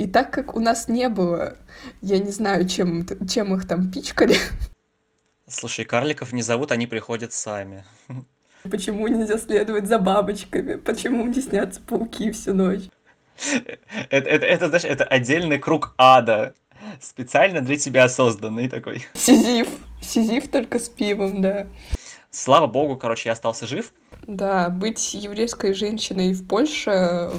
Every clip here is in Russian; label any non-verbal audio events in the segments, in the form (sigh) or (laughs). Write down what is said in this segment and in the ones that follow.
И так как у нас не было, я не знаю, чем, чем их там пичкали. Слушай, карликов не зовут, они приходят сами. Почему нельзя следовать за бабочками? Почему не снятся пауки всю ночь? Это, это, это, знаешь, это отдельный круг ада, специально для тебя созданный такой. Сизиф. Сизиф только с пивом, да. Слава богу, короче, я остался жив. Да, быть еврейской женщиной в Польше э,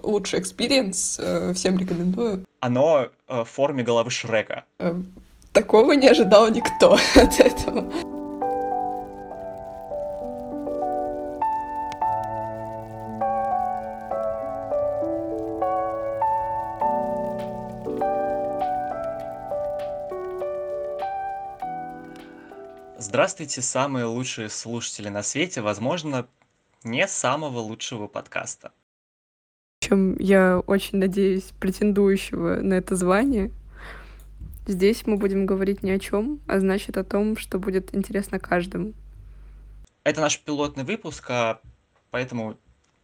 лучший experience, э, всем рекомендую. Оно э, в форме головы Шрека. Такого не ожидал никто (laughs) от этого. Здравствуйте, самые лучшие слушатели на свете, возможно, не самого лучшего подкаста. Чем я очень надеюсь, претендующего на это звание. Здесь мы будем говорить ни о чем, а значит о том, что будет интересно каждому. Это наш пилотный выпуск, а поэтому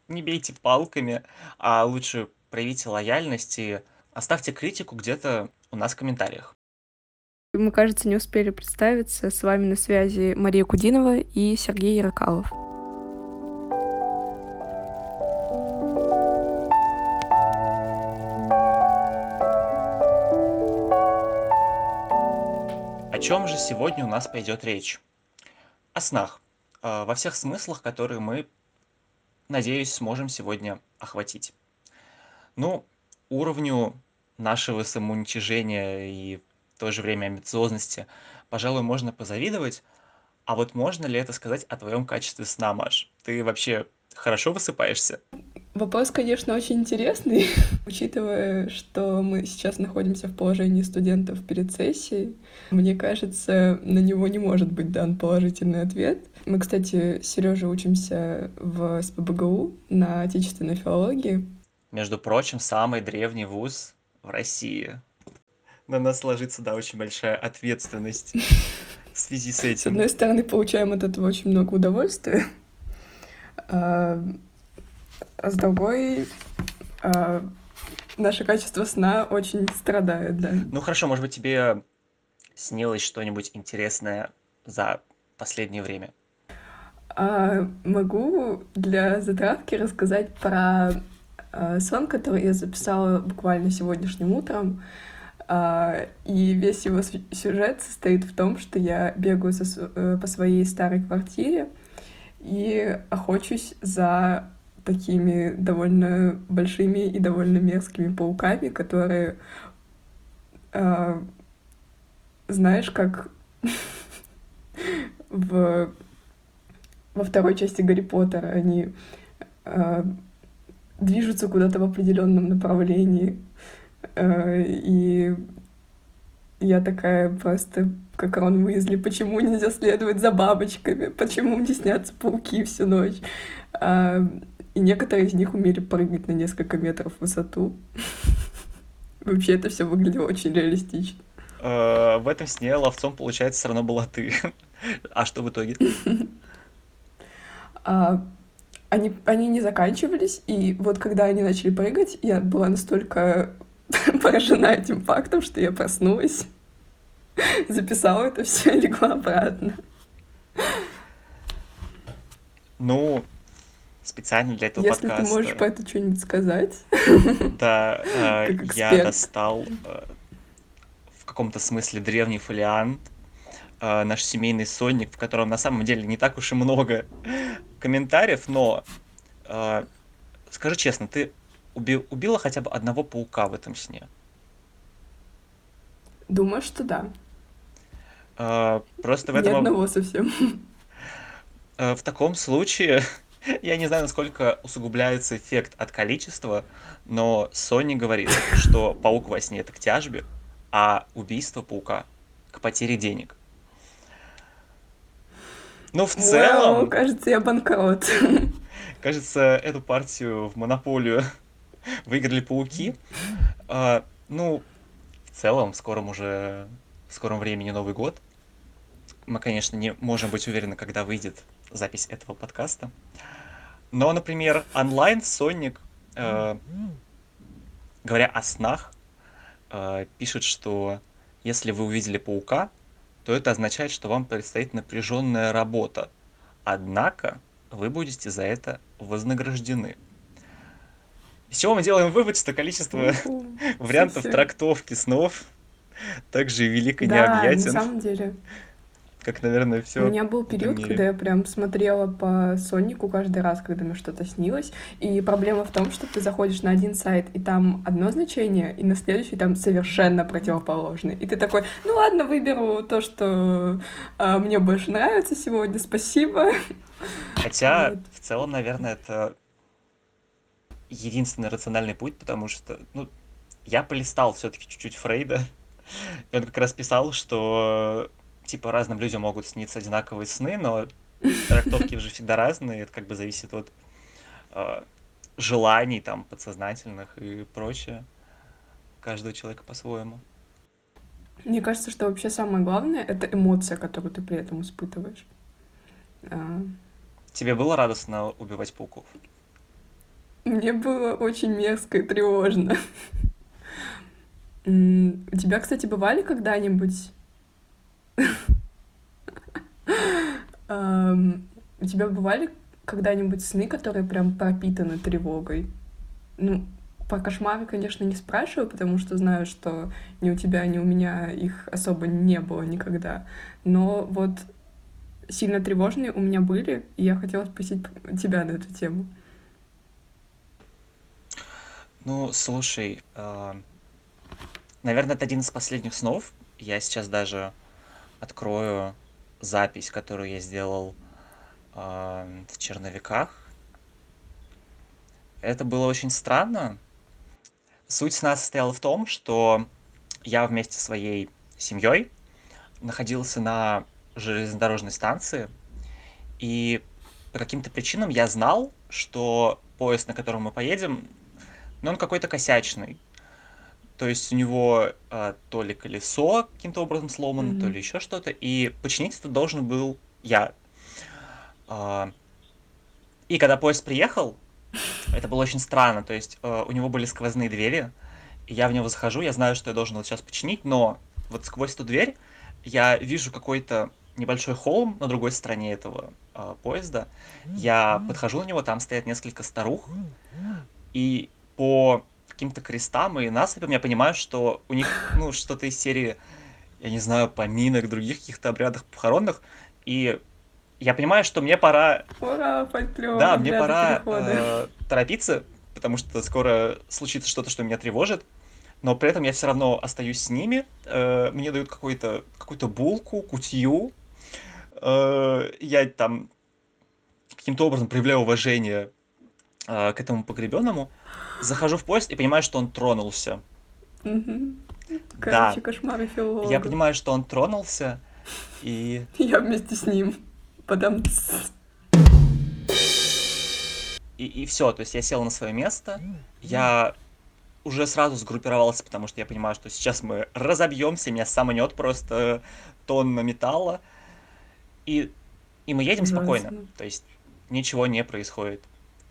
не бейте палками, а лучше проявите лояльность и оставьте критику где-то у нас в комментариях. Мы, кажется, не успели представиться. С вами на связи Мария Кудинова и Сергей Ярокалов. О чем же сегодня у нас пойдет речь? О снах. А, во всех смыслах, которые мы, надеюсь, сможем сегодня охватить. Ну, уровню нашего самоуничижения и то же время амбициозности, пожалуй, можно позавидовать. А вот можно ли это сказать о твоем качестве сна, Маш? Ты вообще хорошо высыпаешься? Вопрос, конечно, очень интересный, (laughs) учитывая, что мы сейчас находимся в положении студентов перед сессией. Мне кажется, на него не может быть дан положительный ответ. Мы, кстати, с Сережей учимся в СПБГУ на отечественной филологии. Между прочим, самый древний вуз в России на нас ложится, да, очень большая ответственность в связи с этим. С одной стороны, получаем от этого очень много удовольствия, а, а с другой а, наше качество сна очень страдает, да. Ну хорошо, может быть, тебе снилось что-нибудь интересное за последнее время? А, могу для затравки рассказать про а, сон, который я записала буквально сегодняшним утром. А, и весь его сюжет состоит в том, что я бегаю э, по своей старой квартире и охочусь за такими довольно большими и довольно мерзкими пауками, которые, а, знаешь, как (laughs) в во второй части Гарри Поттера они э, движутся куда-то в определенном направлении, и я такая просто, как Рон Уизли, почему нельзя следовать за бабочками, почему не снятся пауки всю ночь. А, и некоторые из них умели прыгать на несколько метров в высоту. (laughs) Вообще это все выглядело очень реалистично. Э, в этом сне ловцом, получается, все равно была ты. (laughs) А что в итоге? (laughs) А, они, они не заканчивались, и вот когда они начали прыгать, я была настолько (laughs) поражена этим фактом, что я проснулась, (laughs) записала это все и легла обратно. Ну, специально для этого Если подкаста. ты можешь по это что-нибудь сказать. (laughs) Да, э, я достал э, в каком-то смысле древний фолиант, э, наш семейный сонник, в котором на самом деле не так уж и много комментариев, но скажи честно, ты уби- убила хотя бы одного паука в этом сне? Думаю, что да. А, просто в Ни этом... одного совсем. А, в таком случае, (laughs) я не знаю, насколько усугубляется эффект от количества, но Sony говорит, что паук во сне это к тяжбе, а убийство паука к потере денег. Ну, в целом... Вау, кажется, я банкрот. (laughs) Кажется, эту партию в монополию (laughs) выиграли пауки. А, ну, в целом, в скором уже, в скором времени Новый год. Мы, конечно, не можем быть уверены, когда выйдет запись этого подкаста. Но, например, онлайн Sonic, э, говоря о снах, э, пишет, что если вы увидели паука, то это означает, что вам предстоит напряженная работа. Однако вы будете за это вознаграждены. Из чего мы делаем вывод, что количество (laughs) вариантов трактовки снов также велико да, необъятен. на самом деле. Как, наверное, все. У меня был период, когда я прям смотрела по Сонику каждый раз, когда мне что-то снилось. И проблема в том, что ты заходишь на один сайт, и там одно значение, и на следующий там совершенно противоположное. И ты такой, ну ладно, выберу то, что а, мне больше нравится сегодня, спасибо. Хотя, (laughs) вот. в целом, наверное, это единственный рациональный путь, потому что, ну, я полистал все-таки чуть-чуть Фрейда, и он как раз писал, что типа разным людям могут сниться одинаковые сны, но трактовки же всегда разные, это как бы зависит от э, желаний там подсознательных и прочее. Каждого человека по-своему. Мне кажется, что вообще самое главное это эмоция, которую ты при этом испытываешь. А... Тебе было радостно убивать пауков? Мне было очень мерзко и тревожно. У тебя, кстати, бывали когда-нибудь... У тебя бывали когда-нибудь сны, которые прям пропитаны тревогой? Ну, по кошмары, конечно, не спрашиваю, потому что знаю, что ни у тебя, ни у меня их особо не было никогда. Но вот сильно тревожные у меня были, и я хотела спросить тебя на эту тему. Ну, слушай, а, Наверное, это один из последних снов. Я сейчас даже открою запись, которую я сделал э, в черновиках. Это было очень странно. Суть сна состояла в том, что я вместе со своей семьей находился на железнодорожной станции, и по каким-то причинам я знал, что поезд, на котором мы поедем, ну, он какой-то косячный. То есть у него а, то ли колесо каким-то образом сломано, mm-hmm. то ли еще что-то. И починить это должен был я. А, и когда поезд приехал, это было очень странно. То есть а, у него были сквозные двери. И я в него захожу, я знаю, что я должен вот сейчас починить, но вот сквозь эту дверь я вижу какой-то небольшой холм на другой стороне этого э, поезда. Я подхожу на него, там стоят несколько старух, и по каким-то крестам и насыпям, я понимаю, что у них, ну, что-то из серии, я не знаю, поминок, других каких-то обрядах похоронных, и я понимаю, что мне пора... Ура, фольклор, да, мне пора э, торопиться, потому что скоро случится что-то, что меня тревожит, но при этом я все равно остаюсь с ними, э, мне дают какую-то какую-то булку, кутью, э, я там каким-то образом проявляю уважение э, к этому погребенному, захожу в поезд и понимаю, что он тронулся. Угу. Короче, да. кошмары филолога. Я понимаю, что он тронулся, и... (laughs) Я вместе с ним. Потом... И, и все, то есть я сел на свое место, я уже сразу сгруппировался, потому что я понимаю, что сейчас мы разобьемся, меня саманет просто тонна металла, и, и мы едем Ужасно. спокойно, то есть ничего не происходит.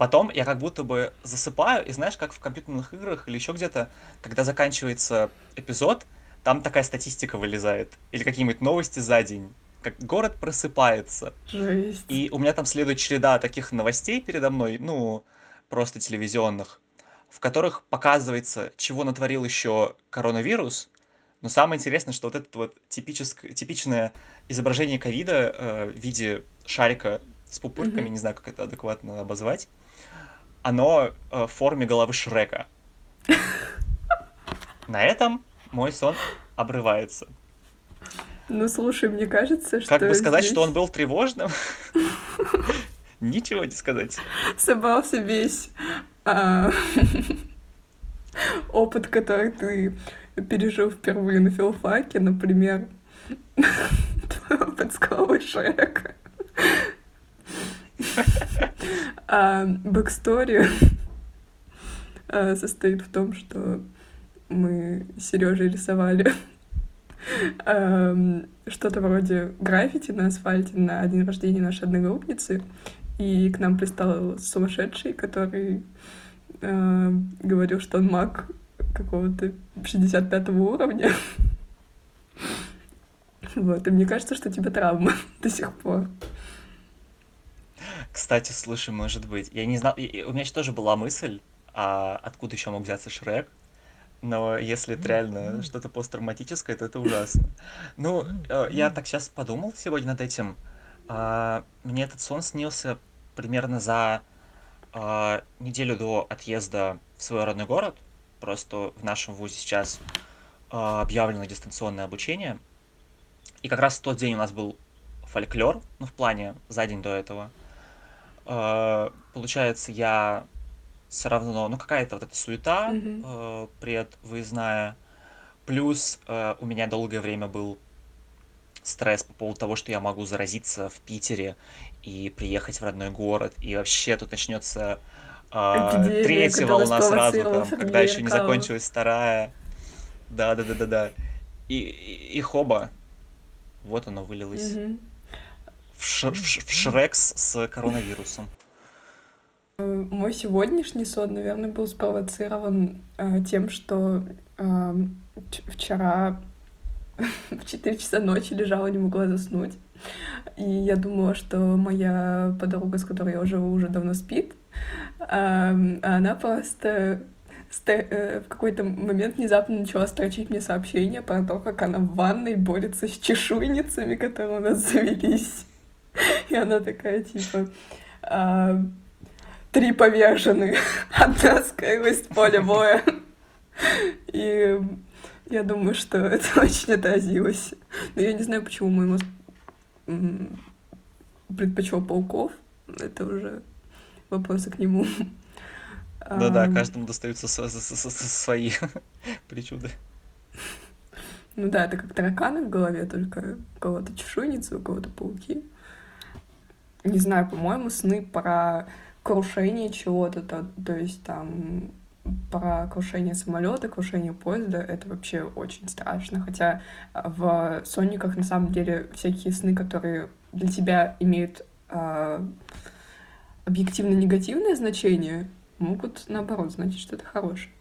Потом я как будто бы засыпаю, и знаешь, как в компьютерных играх или еще где-то, когда заканчивается эпизод, там такая статистика вылезает. Или какие-нибудь новости за день. Как город просыпается. Жесть. И у меня там следует череда таких новостей передо мной, ну, просто телевизионных, в которых показывается, чего натворил еще коронавирус. Но самое интересное, что вот это вот типическое, типичное изображение ковида э, в виде шарика с пупырками, mm-hmm. не знаю, как это адекватно обозвать, оно э, в форме головы Шрека. На этом мой сон обрывается. Ну, слушай, мне кажется, что... Как бы сказать, здесь... что он был тревожным? Ничего не сказать. Собрался весь а, опыт, который ты пережил впервые на филфаке, например, (laughs) опыт с головой Шрека. А backstory а, состоит в том, что мы с Сережей рисовали а, что-то вроде граффити на асфальте на день рождения нашей одногруппницы. И к нам пристал сумасшедший, который говорил, что он маг какого-то 65 уровня. Вот, и мне кажется, что у тебя травма (laughs) до сих пор. Кстати, слушай, может быть, я не знал, и- и у меня еще тоже была мысль, а откуда еще мог взяться Шрек, но если это реально что-то посттравматическое, то это ужасно. Ну, э, я так сейчас подумал сегодня над этим. А, Мне этот сон снился примерно за а, неделю до отъезда в свой родной город. Просто в нашем вузе сейчас а, объявлено дистанционное обучение. И как раз в тот день у нас был фольклор, ну, в плане за день до этого. А, Получается, я все равно, ну, какая-то вот эта суета Мгм. э, предвыездная. Плюс э, у меня долгое время был стресс по поводу того, что я могу заразиться в Питере и приехать в родной город, и вообще тут начнется а, Эпидемия, третья волна сразу, там, когда еще не закончилась вторая. Да, да, да, да, да. И, и, и хоба, вот оно вылилось Мгм. В, Ш- в Ш- в Шрекс с коронавирусом. Мой сегодняшний сон, наверное, был спровоцирован э, тем, что э, вчера (laughs) в 4 часа ночи лежала, не могла заснуть. И я думала, что моя подруга, с которой я живу, уже давно спит. А она просто э, в какой-то момент внезапно начала строчить мне сообщение про то, как она в ванной борется с чешуйницами, которые у нас завелись. И она такая, типа, а, три повешены, одна скрылась в поле боя. И я думаю, что это (laughs) очень отразилось. Но я не знаю, почему мой мозг предпочел пауков. Это уже вопросы к нему. Да, Ам, каждому достаются свои (laughs) причуды. Ну да, это как тараканы в голове, только у кого-то чешуйницы, у кого-то пауки. Не знаю, по-моему, сны про крушение чего-то, то, то есть там про крушение самолета, крушение поезда, это вообще очень страшно. Хотя а, в Сониках на самом деле всякие сны, которые для тебя имеют а, объективно негативное значение, могут наоборот значить что-то хорошее.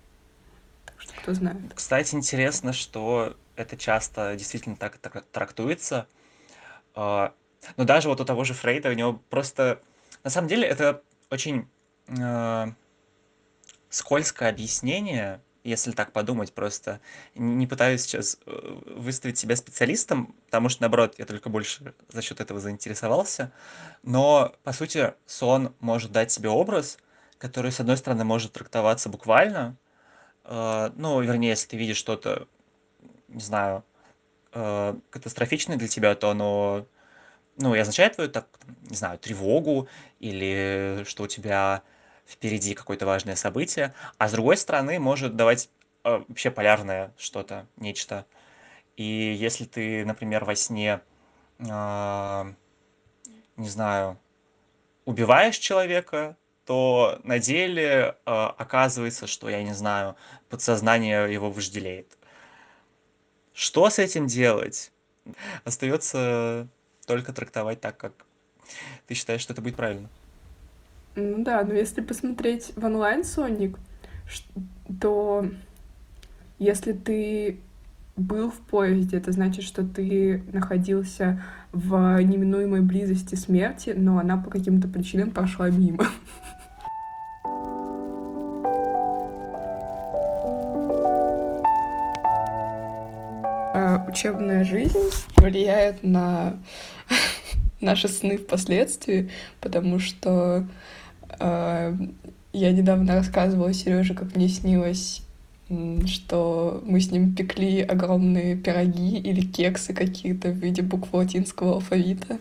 Так что кто знает. Кстати, интересно, что это часто действительно так трак- трактуется. Но даже вот у того же Фрейда, у него просто... На самом деле это очень э, скользкое объяснение, если так подумать просто. Не пытаюсь сейчас э, выставить себя специалистом, потому что, наоборот, я только больше за счет этого заинтересовался. Но, по сути, сон может дать себе образ, который, с одной стороны, может трактоваться буквально, э, ну, вернее, если ты видишь что-то, не знаю, э, катастрофичное для тебя, то оно, ну, и означает твою, так, не знаю, тревогу или что у тебя впереди какое-то важное событие, а с другой стороны может давать э, вообще полярное что-то, нечто. И если ты, например, во сне, а, не знаю, убиваешь человека, то на деле а, оказывается, что, я не знаю, подсознание его вожделеет. Что с этим делать? Остается только трактовать так, как ты считаешь, что это будет правильно. Ну да, но если посмотреть в онлайн Соник, то если ты был в поезде, это значит, что ты находился в неминуемой близости смерти, но она по каким-то причинам прошла мимо. (laughs) Учебная жизнь влияет на (laughs) наши сны впоследствии, потому что э, я недавно рассказывала Сереже, как мне снилось, что мы с ним пекли огромные пироги или кексы какие-то в виде букв латинского алфавита.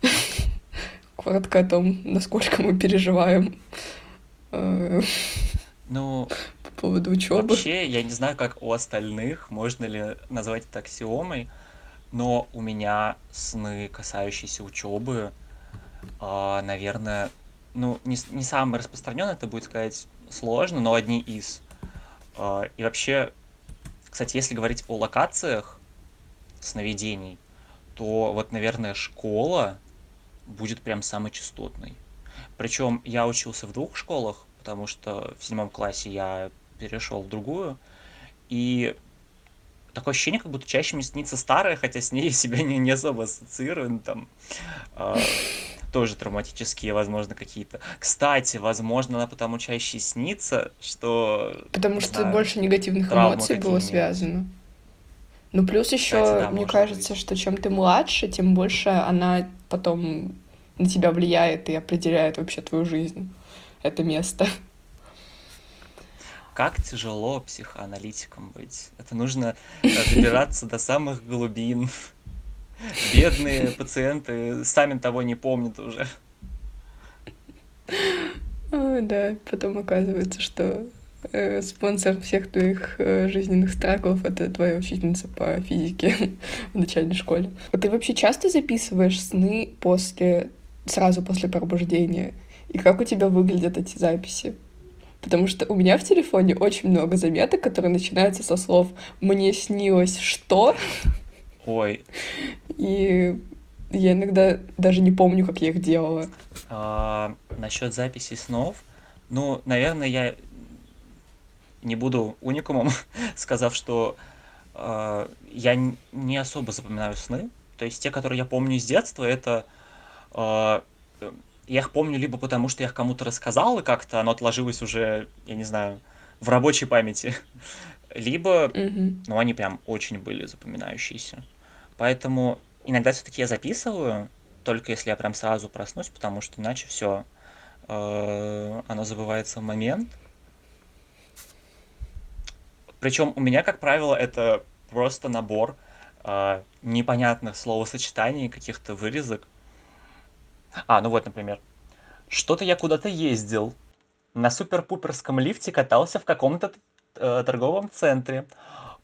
(laughs) Коротко о том, насколько мы переживаем э, Ну, поводу учебы. вообще, я не знаю, как у остальных, можно ли назвать это аксиомой, но у меня сны, касающиеся учебы, а, наверное, ну, не, не самый распространенный, это будет сказать сложно, но одни из. А, И вообще, кстати, если говорить о локациях сновидений, то вот, наверное, школа будет прям самой частотной. Причем я учился в двух школах, потому что в седьмом классе я перешел в другую, И такое ощущение, как будто чаще мне снится старое, хотя с ней я (laughs) себя не, не особо ассоциирую, ну, там, э, тоже травматические, возможно, какие-то. Кстати, возможно, она потому чаще снится, что... Потому что знаю, больше негативных эмоций было связано. Ну, плюс еще, да, мне кажется, быть. что чем ты младше, тем больше она потом на тебя влияет и определяет вообще твою жизнь. Это место. Как тяжело психоаналитиком быть. Это нужно э, добираться до самых глубин. Бедные пациенты сами того не помнят уже. да, потом оказывается, что э, спонсор всех твоих э, жизненных страхов — это твоя учительница по физике (laughs) в начальной школе. А ты вообще часто записываешь сны после, сразу после пробуждения? И как у тебя выглядят эти записи? Потому что у меня в телефоне очень много заметок, которые начинаются со слов «мне снилось что?». Ой. И я иногда даже не помню, как я их делала. А, насчет записи снов, ну, наверное, я не буду уникумом, (laughs) сказав, что э, я не особо запоминаю сны. То есть те, которые я помню с детства, это э, я их помню либо потому, что я их кому-то рассказал, и как-то оно отложилось уже, я не знаю, в рабочей памяти, (laughs) либо, mm-hmm. ну, они прям очень были запоминающиеся. Поэтому иногда все-таки я записываю, только если я прям сразу проснусь, потому что иначе все, э, оно забывается в момент. Причем у меня, как правило, это просто набор э, непонятных словосочетаний, каких-то вырезок. А, ну вот, например. Что-то я куда-то ездил. На супер-пуперском лифте катался в каком-то э, торговом центре.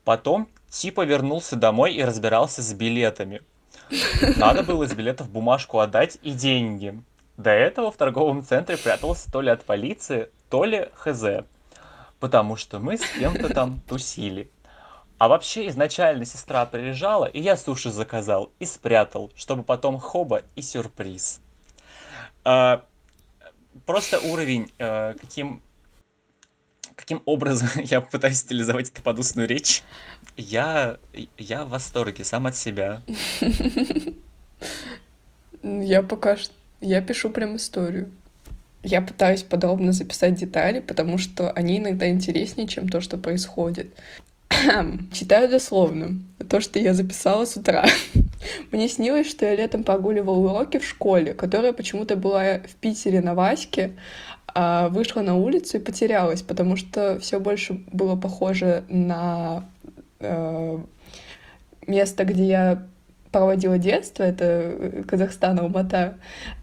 Потом типа вернулся домой и разбирался с билетами. Надо было из билетов бумажку отдать и деньги. До этого в торговом центре прятался то ли от полиции, то ли хз. Потому что мы с кем-то там тусили. А вообще изначально сестра приезжала, и я суши заказал и спрятал, чтобы потом хоба и сюрприз. А, просто уровень, а, каким, каким образом (laughs) я пытаюсь стилизовать эту подустную речь, я, я в восторге сам от себя. (laughs) Я пока что... Я пишу прям историю. Я пытаюсь подробно записать детали, потому что они иногда интереснее, чем то, что происходит. (coughs) Читаю дословно. То, что я записала с утра. (laughs) Мне снилось, что я летом прогуливала уроки в школе, которая почему-то была в Питере на Ваське, а вышла на улицу и потерялась, потому что все больше было похоже на э, место, где я проводила детство, это Казахстан, Алмата,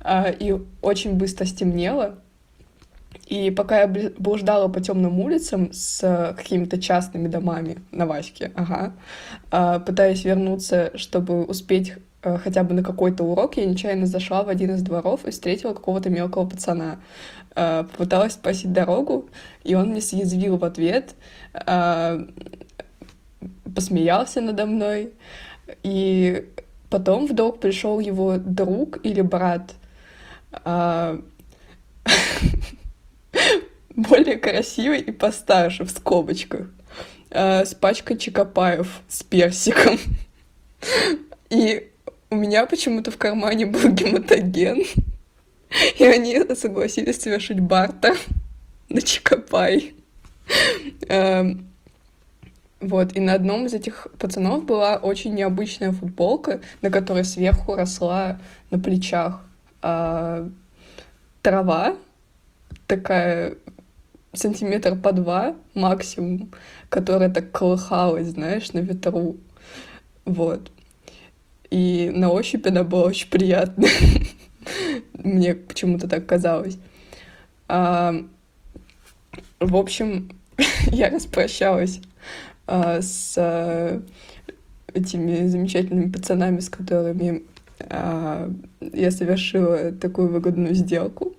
э, и очень быстро стемнело, и пока я блуждала по темным улицам с какими-то частными домами на Ваське, ага, а, пытаясь вернуться, чтобы успеть э, хотя бы на какой-то урок, я нечаянно зашла в один из дворов и встретила какого-то мелкого пацана. А, попыталась спросить дорогу, и он мне съязвил в ответ, а, посмеялся надо мной. И потом в долг пришел его друг или брат (laughs) более красивый и постарше, в скобочках, э, с пачкой чекопаев с персиком. И у меня почему-то в кармане был гематоген, и они согласились совершить бартер на чекопай. Эм, вот, и на одном из этих пацанов была очень необычная футболка, на которой сверху росла на плечах э, трава, такая сантиметр по два максимум, которая так колыхалась, знаешь, на ветру. Вот. И на ощупь она была очень приятная. (laughs) Мне почему-то так казалось. А, в общем, (laughs) я распрощалась а, с а, этими замечательными пацанами, с которыми а, я совершила такую выгодную сделку.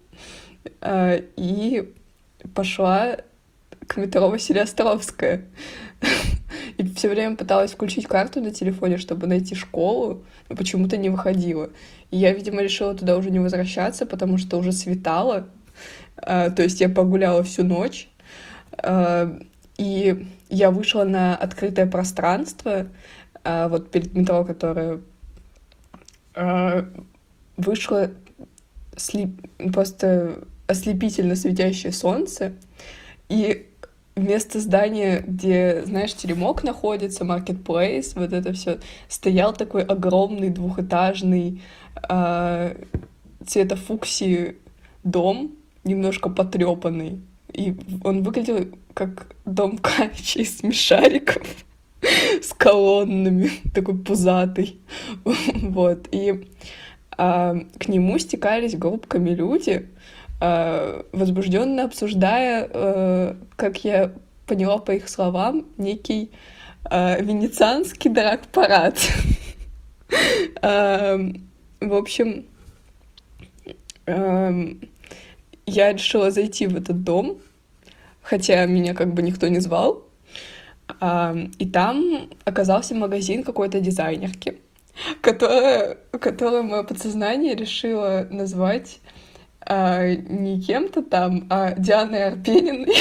А, и пошла к метро Василия Островская. И все время пыталась включить карту на телефоне, чтобы найти школу, но почему-то не выходила. И я, видимо, решила туда уже не возвращаться, потому что уже светало. А, то есть я погуляла всю ночь. А, и я вышла на открытое пространство, а, вот перед метро, которое а, вышло слеп... просто ослепительно светящее солнце, и вместо здания, где, знаешь, теремок находится, marketplace, вот это все, стоял такой огромный двухэтажный э, цвета фуксии дом, немножко потрепанный. И он выглядел как дом (laughs) Кавича из смешариков с колоннами, такой пузатый. (laughs) Вот. И а, к нему стекались группками люди, возбужденно обсуждая, а, как я поняла по их словам, некий а, венецианский драк-парад. А, (laughs) в общем, а, я решила зайти в этот дом, хотя меня как бы никто не звал. И там оказался магазин какой-то дизайнерки, которая, которую мое подсознание решило назвать а, не кем-то там, а Дианой Арпениной.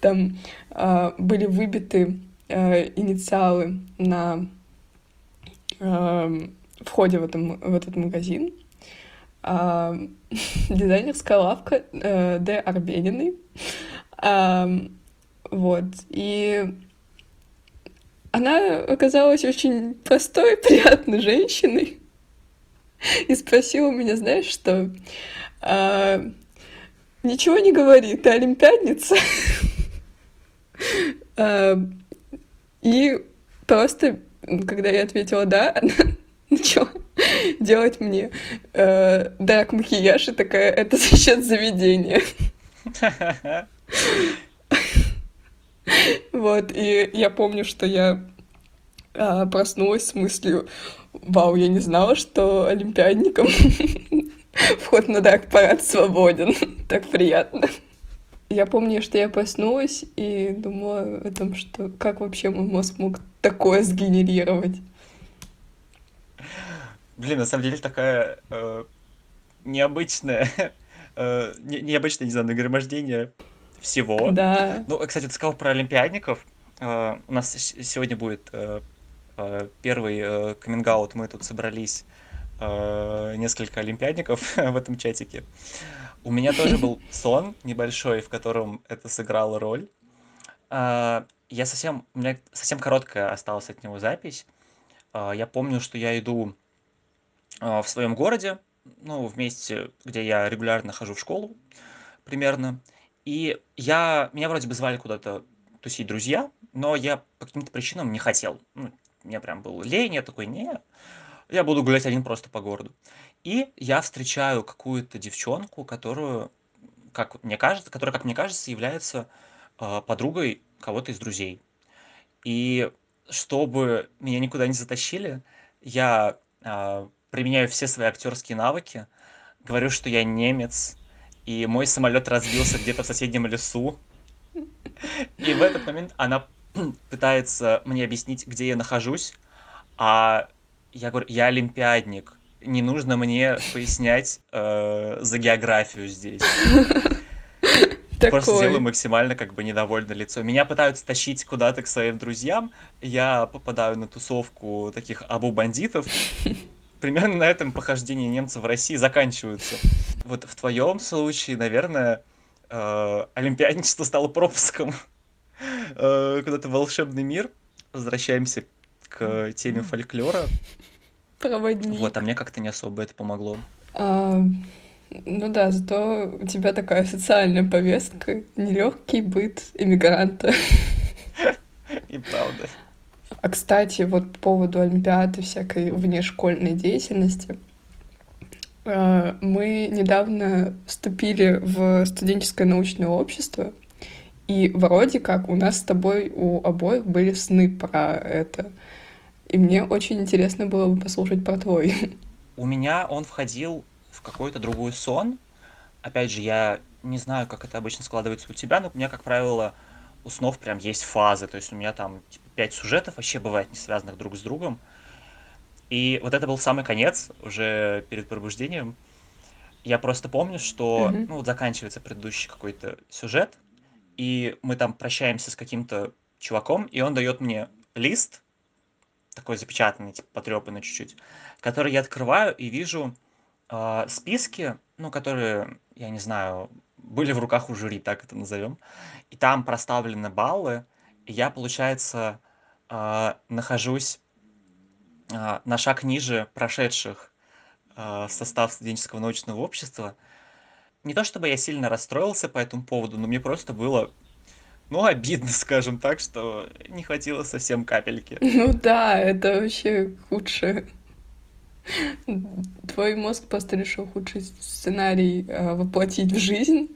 Там а, были выбиты а, инициалы на а, входе в, этом, в этот магазин. А, дизайнерская лавка э, Д. Арбениной. А, вот. И она оказалась очень простой, (laughs) приятной женщиной. (laughs) И спросила меня, знаешь что? А, ничего не говори, ты олимпиадница. (laughs) а, и просто, когда я ответила да, (laughs) она начала делать мне э, драк макияж и такая, это за счет заведения. Вот, и я помню, что я а, проснулась с мыслью, вау, я не знала, что олимпиадникам (laughs) вход на драг-парад свободен. (laughs) Так приятно. Я помню, что я проснулась и думала о том, что как вообще мой мозг мог такое сгенерировать. Блин, на самом деле такая э, необычная, (laughs) э, не, необычное, не знаю, нагромождение всего. Да. Ну, кстати, ты сказал про олимпиадников. Э, у нас сегодня будет э, первый э, каминг Мы тут собрались э, несколько олимпиадников (laughs) в этом чатике. У меня тоже был (laughs) сон небольшой, в котором это сыграло роль. Э, я совсем, у меня совсем короткая осталась от него запись. Э, я помню, что я иду э, в своем городе, ну, в месте, где я регулярно хожу в школу, примерно. И я, меня вроде бы звали куда-то тусить друзья, но я по каким-то причинам не хотел. Ну, мне прям был лень, я такой, не, я буду гулять один просто по городу. И я встречаю какую-то девчонку, которую, как мне кажется, которая, как мне кажется, является э, подругой кого-то из друзей. И чтобы меня никуда не затащили, я э, применяю все свои актерские навыки, говорю, что я немец, и мой самолет разбился где-то в соседнем лесу. И в этот момент она (clears throat) пытается мне объяснить, где я нахожусь, а я говорю, я олимпиадник, не нужно мне пояснять э, за географию здесь. (laughs) Просто делаю максимально как бы недовольное лицо. Меня пытаются тащить куда-то к своим друзьям, я попадаю на тусовку таких абу-бандитов, примерно на этом похождения немцев в России заканчиваются. Вот в твоем случае, наверное, э, олимпиадничество стало пропуском куда-то в волшебный мир. Возвращаемся к теме фольклора. Проводник. Вот, а мне как-то не особо это помогло. А, ну да, зато у тебя такая социальная повестка, нелегкий быт иммигранта. И правда. А, кстати, вот по поводу Олимпиады всякой внешкольной деятельности. А, мы недавно вступили в студенческое научное общество, и вроде как у нас с тобой у обоих были сны про это. И мне очень интересно было бы послушать про твой. У меня он входил в какой-то другой сон. Опять же, я не знаю, как это обычно складывается у тебя, но у меня, как правило, у снов прям есть фазы. То есть у меня там типа, пять сюжетов вообще бывает не связанных друг с другом. И вот это был самый конец, уже перед пробуждением. Я просто помню, что, mm-hmm. ну, вот заканчивается предыдущий какой-то сюжет, и мы там прощаемся с каким-то чуваком, и он дает мне лист, такой запечатанный, типа потрепанный чуть-чуть, который я открываю и вижу э, списки, ну, которые, я не знаю, были в руках у жюри, так это назовем, и там проставлены баллы, и я, получается, э, нахожусь э, на шаг ниже прошедших э, состав студенческого научного общества. Не то чтобы я сильно расстроился по этому поводу, но мне просто было ну, обидно, (laughs) скажем так, что не хватило совсем капельки. (laughs) Ну да, это вообще худшее. Твой мозг просто решил худший сценарий э, воплотить в жизнь.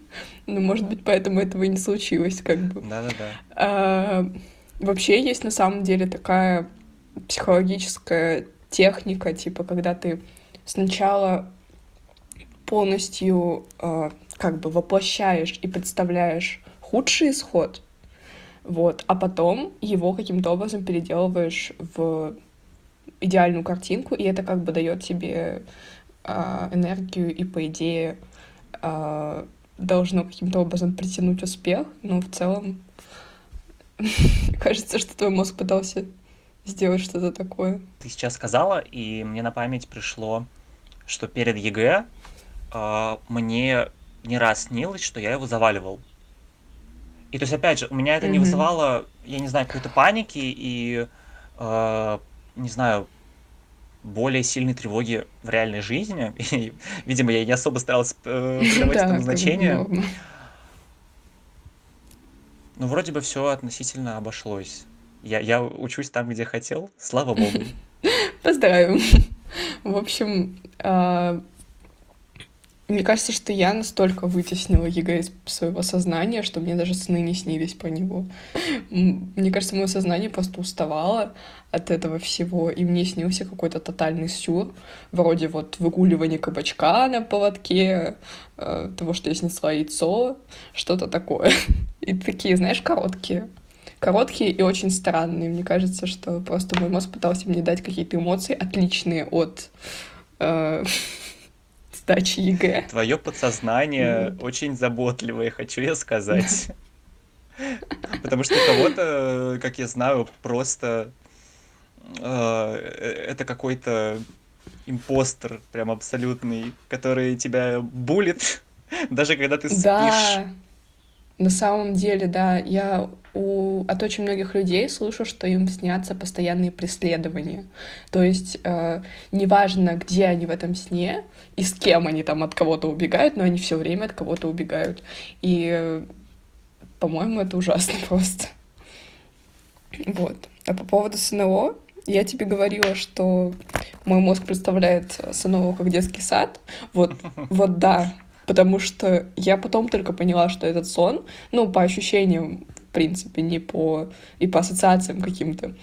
Ну, может быть, поэтому этого и не случилось, как бы. Да-да-да. А, вообще есть на самом деле такая психологическая техника, типа, когда ты сначала полностью э, как бы воплощаешь и представляешь худший исход, вот, а потом его каким-то образом переделываешь в идеальную картинку, и это как бы дает тебе э, энергию и, по идее, э, должно каким-то образом притянуть успех, но в целом (laughs) кажется, что твой мозг пытался сделать что-то такое. Ты сейчас сказала, и мне на память пришло, что перед ЕГЭ э, мне не раз снилось, что я его заваливал. И то есть, опять же, у меня это не вызывало, я не знаю, какой-то паники и, э, не знаю, более сильной тревоги в реальной жизни. (laughs) И, видимо, я не особо старался э, (laughs) придавать этому значение. Ну, вроде бы все относительно обошлось. Я, я учусь там, где хотел, слава богу. (laughs) Поздравим. В общем, а, мне кажется, что я настолько вытеснила ЕГЭ из своего сознания, что мне даже сны не снились по него. Мне кажется, мое сознание просто уставало от этого всего, и мне снился какой-то тотальный сюр, вроде вот выгуливания кабачка на поводке, э, того, что я снесла яйцо, что-то такое. (laughs) И такие, знаешь, короткие. Короткие и очень странные. Мне кажется, что просто мой мозг пытался мне дать какие-то эмоции, отличные от э, (laughs) сдачи ЕГЭ. Твое подсознание очень заботливое, хочу я сказать. Потому что кого-то, как я знаю, просто э, это какой-то импостер, прям абсолютный, который тебя булит, (laughs) даже когда ты спишь. Да, на самом деле, да, я у, от очень многих людей слышу, что им снятся постоянные преследования. То есть э, неважно, где они в этом сне и с кем они там от кого-то убегают, но они все время от кого-то убегают. И, э, по-моему, это ужасно (laughs) просто. Вот. А по поводу СНО, я тебе говорила, что мой мозг представляет СНО как детский сад. Вот, (laughs) вот да, потому что я потом только поняла, что этот сон, ну, по ощущениям, в принципе, не по... и по ассоциациям каким-то,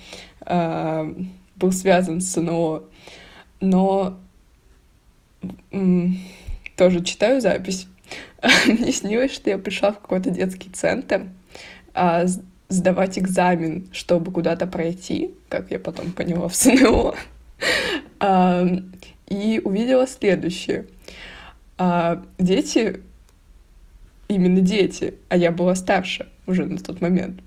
э, был связан с СНО. Но тоже читаю запись. (laughs) Мне снилось, что я пришла в какой-то детский центр а, сдавать экзамен, чтобы куда-то пройти, как я потом поняла в СНО, (laughs) а, и увидела следующее — а дети, именно дети, а я была старше уже на тот момент,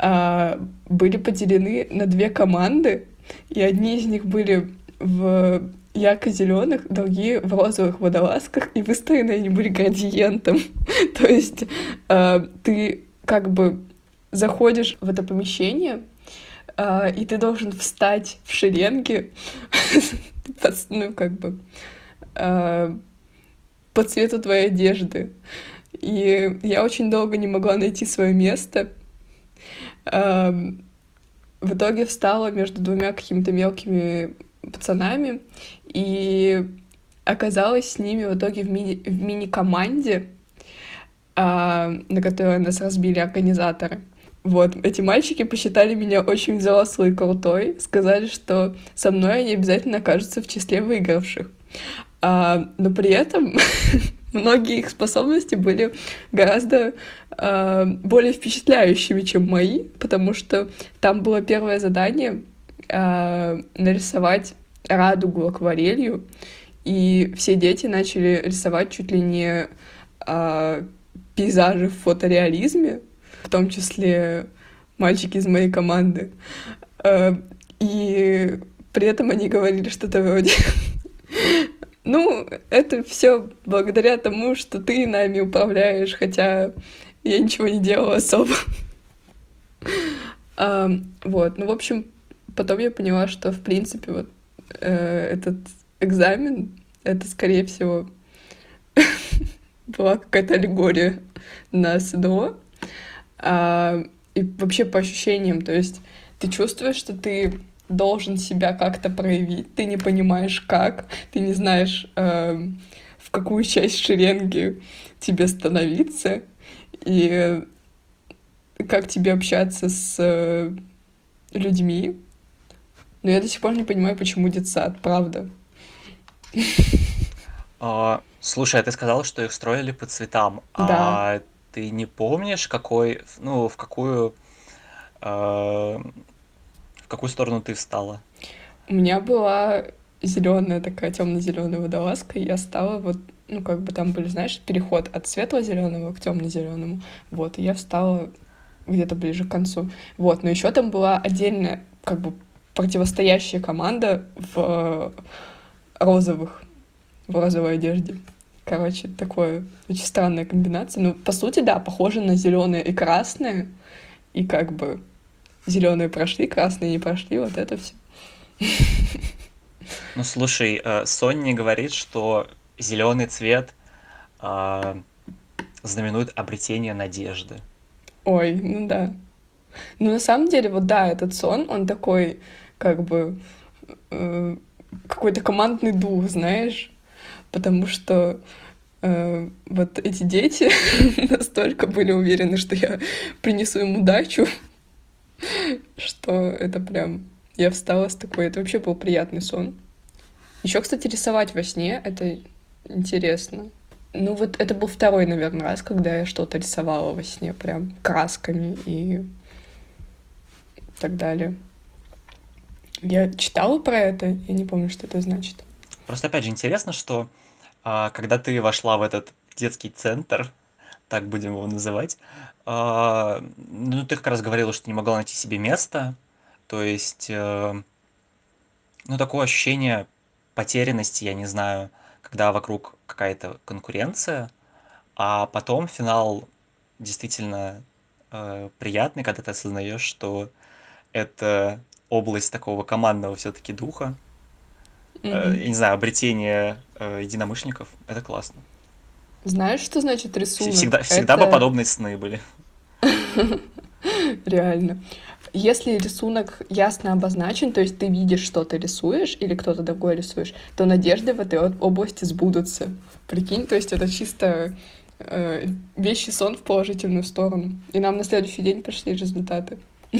а, были поделены на две команды, и одни из них были в ярко-зеленых, другие в розовых водолазках, и выстроены они были градиентом. (laughs) То есть э, ты как бы заходишь в это помещение, э, и ты должен встать в шеренге, (laughs) ну, как бы, по цвету твоей одежды. И я очень долго не могла найти свое место. В итоге встала между двумя какими-то мелкими пацанами и оказалась с ними в итоге в, мини, в мини-команде, на которой нас разбили организаторы. Вот, эти мальчики посчитали меня очень взрослой и крутой, сказали, что со мной они обязательно окажутся в числе выигравших. А, но при этом (laughs) многие их способности были гораздо а, более впечатляющими, чем мои, потому что там было первое задание а, нарисовать радугу акварелью, и все дети начали рисовать чуть ли не а, пейзажи в фотореализме, в том числе мальчики из моей команды. Э, и при этом они говорили что-то вроде (laughs) ну, это все благодаря тому, что ты нами управляешь, хотя я ничего не делала особо. (laughs) а, вот, ну, в общем, потом я поняла, что, в принципе, вот э, этот экзамен, это, скорее всего, (laughs) была какая-то аллегория на СДО. А, и вообще по ощущениям, то есть ты чувствуешь, что ты должен себя как-то проявить, ты не понимаешь как, ты не знаешь, э, в какую часть шеренги тебе становиться, и как тебе общаться с э, людьми. Но я до сих пор не понимаю, почему детсад, правда. А, слушай, а ты сказала, что их строили по цветам. Да. А ты не помнишь, какой, ну, в какую, э, в какую сторону ты встала? У меня была зеленая такая темно-зеленая водолазка, и я стала вот, ну, как бы там были, знаешь, переход от светло-зеленого к темно-зеленому. Вот, и я встала где-то ближе к концу. Вот, но еще там была отдельная, как бы, противостоящая команда в розовых, в розовой одежде. Короче, такое очень странная комбинация. Ну, по сути, да, похоже на зеленые и красные. И как бы зеленые прошли, красные не прошли, вот это все. Ну, слушай, э, Сонни говорит, что зеленый цвет э, знаменует обретение надежды. Ой, ну да. Ну, на самом деле, вот да, этот сон, он такой, как бы, э, какой-то командный дух, знаешь, потому что э, вот эти дети (laughs) настолько были уверены, что я принесу им удачу, (laughs) что это прям... Я встала с такой... Это вообще был приятный сон. Еще, кстати, рисовать во сне — это интересно. Ну вот это был второй, наверное, раз, когда я что-то рисовала во сне, прям красками и так далее. Я читала про это, я не помню, что это значит. Просто опять же интересно, что а, когда ты вошла в этот детский центр, так будем его называть, а, ну ты как раз говорила, что не могла найти себе место, то есть, э, ну такое ощущение потерянности, я не знаю, когда вокруг какая-то конкуренция, а потом финал действительно э, приятный, когда ты осознаешь, что это область такого командного все-таки духа, mm-hmm. я не знаю, обретение э, единомышленников, это классно. Знаешь, что значит рисунок? Всегда, всегда это... бы подобные сны были. (laughs) Реально. Если рисунок ясно обозначен, то есть ты видишь, что ты рисуешь, или кто-то другой рисуешь, то надежды в этой области сбудутся. Прикинь, то есть это чисто э, вещий сон в положительную сторону. И нам на следующий день пришли результаты. (laughs)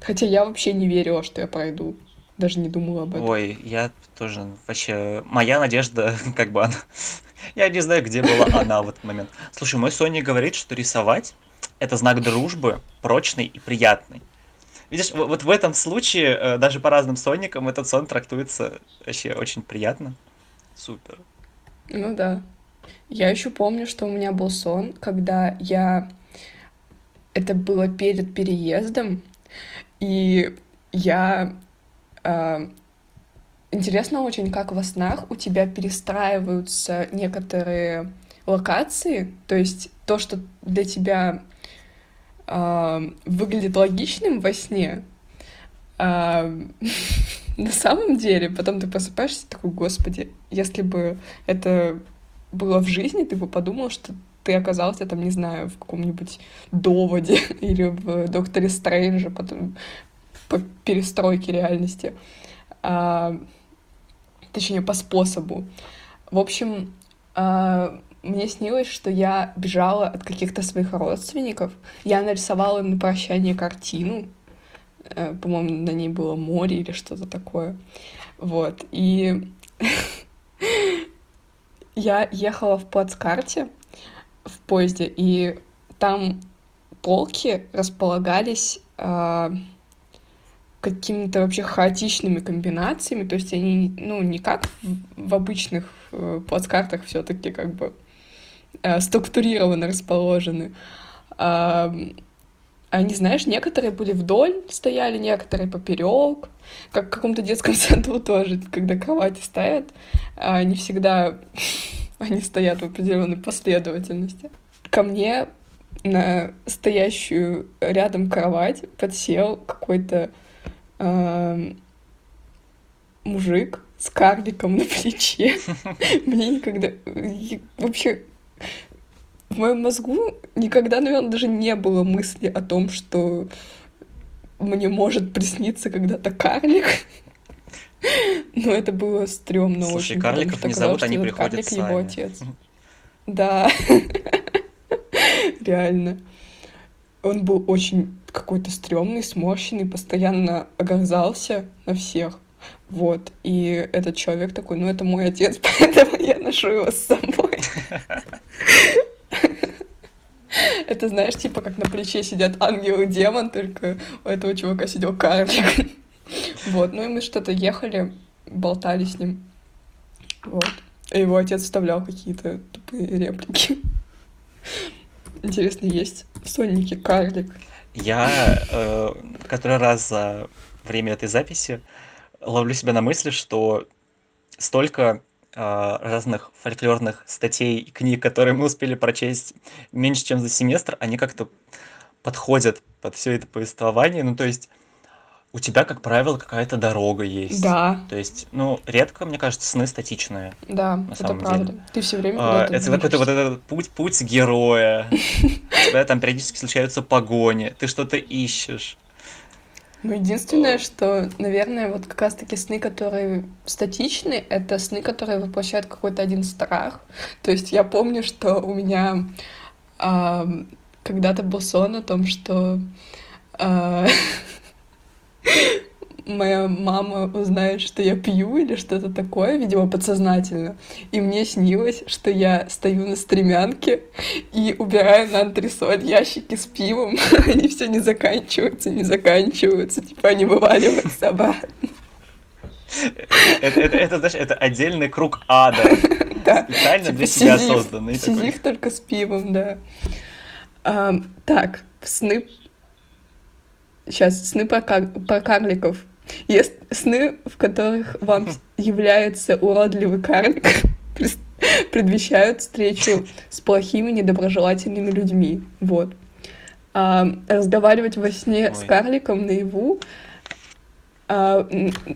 Хотя я вообще не верила, что я пройду. Даже не думала об этом. Ой, я тоже вообще... Моя надежда, (laughs) как бы она... Я не знаю, где была она в этот момент. Слушай, мой Соня говорит, что рисовать — это знак дружбы, прочный и приятный. Видишь, вот в этом случае, э, даже по разным сонникам, этот сон трактуется вообще очень приятно. Супер. Ну да. Я еще помню, что у меня был сон, когда я... Это было перед переездом, и я... Э, интересно очень, как во снах у тебя перестраиваются некоторые локации, то есть то, что для тебя э, выглядит логичным во сне, э, (laughs) на самом деле потом ты просыпаешься такой, господи, если бы это было в жизни, ты бы подумал, что ты оказался там, не знаю, в каком-нибудь доводе (laughs) или в Докторе Стрэнджа потом по перестройке реальности. А, точнее, по способу. В общем, а, мне снилось, что я бежала от каких-то своих родственников. Я нарисовала на прощание картину. Э, по-моему, на ней было море или что-то такое. Вот. И (laughs) я ехала в плацкарте, в поезде, и там полки располагались э, какими-то вообще хаотичными комбинациями, то есть они, ну, не как в обычных э, плацкартах все таки как бы э, структурированно расположены, Ам, они, знаешь, некоторые были вдоль стояли, некоторые поперек, как в каком-то детском (laughs) саду тоже, когда кровати стоят, а не всегда (laughs) они стоят в определенной последовательности. Ко мне на стоящую рядом кровать подсел какой-то э, мужик с карликом на плече. (laughs) Мне никогда... Вообще, в моем мозгу никогда, наверное, даже не было мысли о том, что мне может присниться когда-то карлик. (laughs) Но это было стрёмно Слушай, очень. карликов не зовут, они приходят карлик сами. его отец. Да, (laughs) реально. Он был очень какой-то стрёмный, сморщенный, постоянно огрызался на всех. Вот. И этот человек такой, ну это мой отец, (laughs) поэтому я ношу его с собой. (laughs) Это, знаешь, типа как на плече сидят ангел и демон, только у этого чувака сидел карлик. (laughs) Вот, ну и мы что-то ехали, болтали с ним. Вот. И его отец вставлял какие-то тупые реплики. Интересно, есть в Соннике карлик? Я э, который раз за время этой записи ловлю себя на мысли, что столько а, разных фольклорных статей и книг, которые мы успели прочесть меньше, чем за семестр, они как-то подходят под все это повествование. Ну, то есть у тебя, как правило, какая-то дорога есть. Да, То есть, ну, редко, мне кажется, сны статичные. да, На это самом правда. деле. Ты все время А, Это какой-то вот этот путь, путь героя. (laughs) У тебя там периодически случаются погони, ты что-то ищешь. Ну, единственное, что, наверное, вот как раз-таки сны, которые статичны, это сны, которые воплощают какой-то один страх. То есть я помню, что у меня ам, когда-то был сон о том, что а, (laughs) моя мама узнает, что я пью или что-то такое, видимо, подсознательно. И мне снилось, что я стою на стремянке и убираю на антресоль ящики с пивом. (laughs) Они все не заканчиваются, не заканчиваются. Типа они вываливаются обратно. Это, это, это, знаешь, это отдельный круг ада, (laughs) Да. специально Типа для тебя Сизиф. созданный. Сизиф только с пивом, да. Так, сны... Сейчас, сны про, кар- про карликов. Есть сны, в которых вам является уродливый карлик, (laughs) предвещают встречу с плохими, недоброжелательными людьми. Вот. А, разговаривать во сне с Ой. карликом наяву а,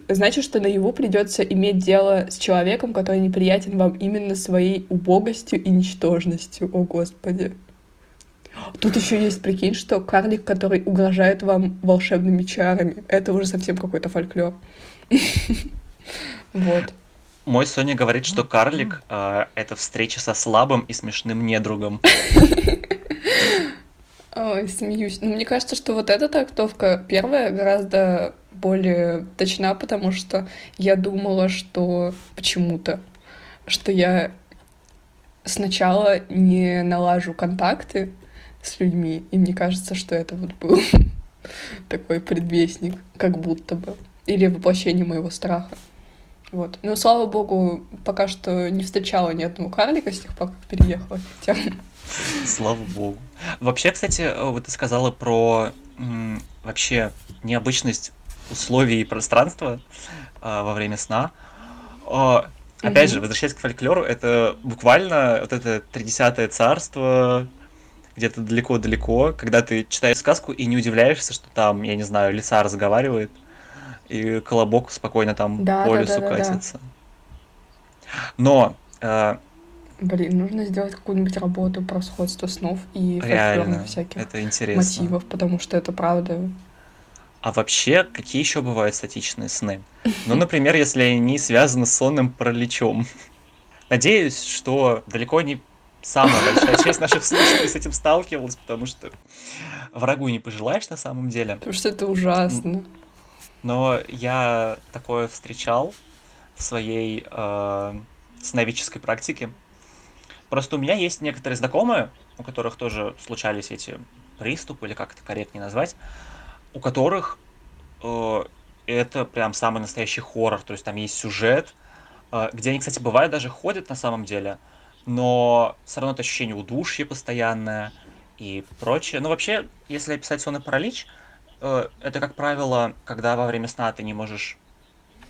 значит, что наяву придется иметь дело с человеком, который неприятен вам именно своей убогостью и ничтожностью. О, Господи. Тут еще есть, прикинь, что карлик, который угрожает вам волшебными чарами. Это уже совсем какой-то фольклор. (laughs) Вот. Мой Соня говорит, что карлик а, это встреча со слабым и смешным недругом. Ой, смеюсь. Но мне кажется, что вот эта трактовка первая гораздо более точна, потому что я думала, что почему-то, что я сначала не налажу контакты с людьми, и мне кажется, что это вот был (laughs) такой предвестник, как будто бы, или воплощение моего страха. Вот. Но, слава богу, пока что не встречала ни одного карлика с тех пор, как переехала. Хотя Слава богу. Вообще, кстати, э, вот ты сказала про м, вообще необычность условий и пространства а, во время сна. А, Опять же, возвращаясь к фольклору, это буквально вот это тридесятое царство, где-то далеко-далеко, когда ты читаешь сказку и не удивляешься, что там, я не знаю, лиса разговаривает, и колобок спокойно там Да, по да, лесу да, да, да. катится. Но э, Блин, нужно сделать какую-нибудь работу про сходство снов и реально, всяких это интересно. мотивов, потому что это правда. А вообще, какие еще бывают статичные сны? Ну, например, если они связаны с сонным параличом. Надеюсь, что далеко не самая большая часть наших слушателей с этим сталкивалась, потому что врагу не пожелаешь на самом деле. Потому что это ужасно. Но я такое встречал в своей э, сновидческой практике. Просто у меня есть некоторые знакомые, у которых тоже случались эти приступы, или как это корректнее назвать, у которых э, это прям самый настоящий хоррор. То есть там есть сюжет, э, где они, кстати, бывает даже ходят на самом деле, но все равно это ощущение удушья постоянное, и прочее. Ну, вообще, если описать сонный паралич, э, это, как правило, когда во время сна ты не можешь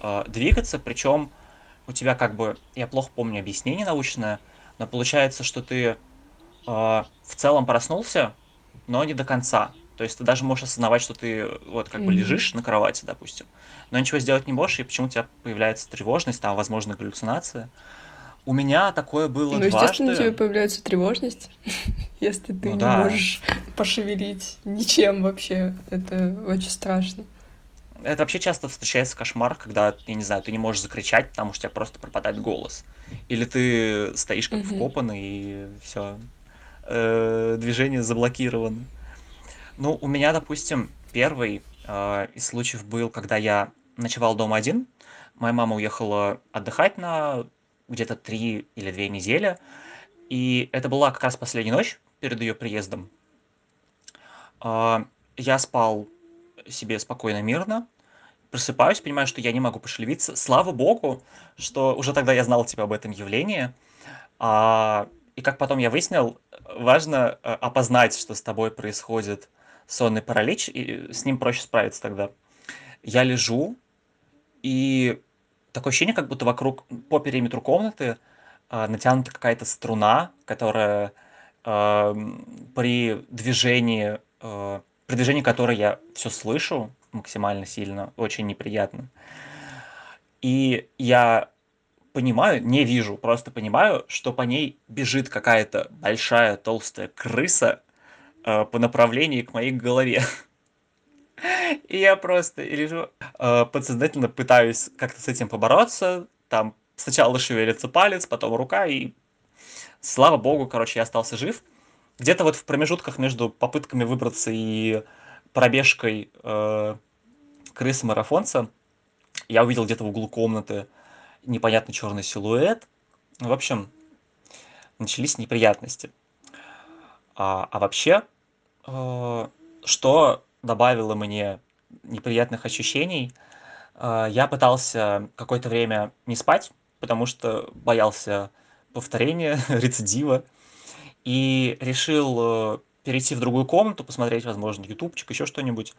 э, двигаться, причем у тебя как бы, я плохо помню объяснение научное, но получается, что ты э, в целом проснулся, но не до конца. То есть ты даже можешь осознавать, что ты вот как бы лежишь на кровати, допустим, но ничего сделать не можешь, и почему у тебя появляется тревожность, там, возможно, галлюцинация. У меня такое было Ну, естественно, у тебя дважды. появляется тревожность, (laughs) если ты Ну не да, можешь пошевелить ничем вообще. Это очень страшно. это вообще часто встречается кошмар, когда, я не знаю, ты не можешь закричать, потому что у тебя просто пропадает голос. Или ты стоишь как вкопанный, и все, движения заблокированы. Ну, у меня, допустим, первый э, из случаев был, когда я ночевал дома один. Моя мама уехала отдыхать на где-то три или две недели. И это была как раз последняя ночь перед ее приездом. А, Я спал себе спокойно, мирно. Просыпаюсь, понимаю, что я не могу пошевелиться. Слава богу, что уже тогда я знал типа об этом явлении. А, и как потом я выяснил, важно э, опознать, что с тобой происходит сонный паралич, и с ним проще справиться тогда. Я лежу, и такое ощущение, как будто вокруг, по периметру комнаты а, натянута какая-то струна, которая ам, при движении, э, при движении которой я все слышу максимально сильно, очень неприятно. И я понимаю, не вижу, просто понимаю, что по ней бежит какая-то большая толстая крыса э, по направлению к моей голове. (laughs) (laughs) И я просто лежу, э, подсознательно пытаюсь как-то с этим побороться. Там сначала шевелится палец, потом рука, и слава богу, короче, я остался жив. Где-то вот в промежутках между попытками выбраться и пробежкой э, крысы-марафонца я увидел где-то в углу комнаты непонятный черный силуэт. В общем, начались неприятности. А, а вообще, э, что добавило мне неприятных ощущений, э, я пытался какое-то время не спать, потому что боялся повторения, (laughs) рецидива, и решил э, перейти в другую комнату, посмотреть, возможно, ютубчик, еще что-нибудь.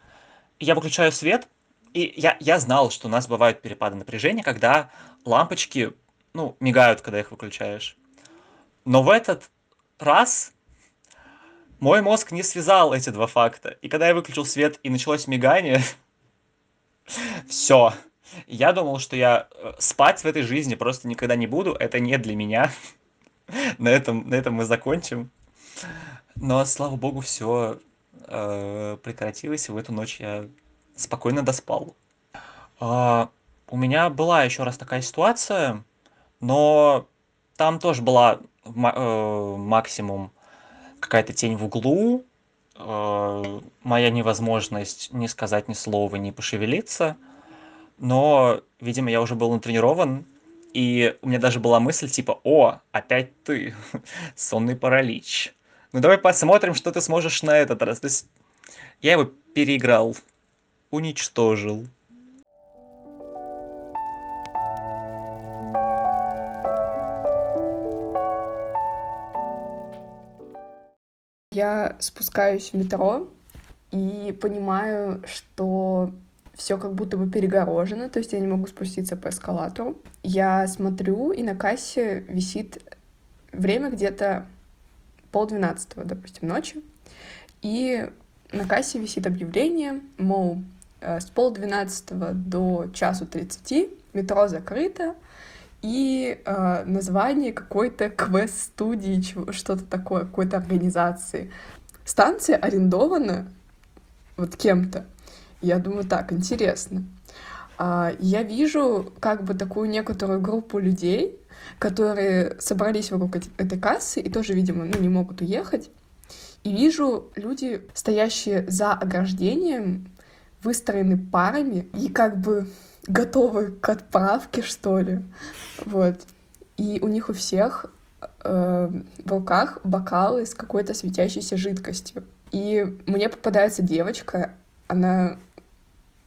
Я выключаю свет, и я, я знал, что у нас бывают перепады напряжения, когда лампочки, ну, мигают, когда их выключаешь. Но в этот раз мой мозг не связал эти два факта. И когда я выключил свет и началось мигание, (laughs) все. Я думал, что я э, спать в этой жизни просто никогда не буду. Это не для меня. (laughs) на, этом, на этом мы закончим. Но, слава богу, все э, прекратилось, и в эту ночь я спокойно доспал. А, у меня была еще раз такая ситуация, но там тоже была э, максимум какая-то тень в углу, э, моя невозможность не сказать ни слова, не пошевелиться. Но, видимо, я уже был натренирован, и у меня даже была мысль типа, о, опять ты, (laughs) сонный паралич. Ну давай посмотрим, что ты сможешь на этот раз. То есть я его переиграл, уничтожил. Я спускаюсь в метро и понимаю, что все как будто бы перегорожено, то есть я не могу спуститься по эскалатору. Я смотрю, и на кассе висит время где-то полдвенадцатого, допустим, ночи. И на кассе висит объявление, мол, э, с полдвенадцатого до часу тридцати метро закрыто, и э, название какой-то квест-студии, что-то такое, какой-то организации. Станция арендована вот кем-то. Я думаю, так, интересно. А, я вижу как бы такую некоторую группу людей, которые собрались вокруг этой кассы и тоже, видимо, ну, не могут уехать. И вижу люди, стоящие за ограждением, выстроены парами и как бы готовы к отправке, что ли. Вот. И у них у всех э, в руках бокалы с какой-то светящейся жидкостью. И мне попадается девочка, она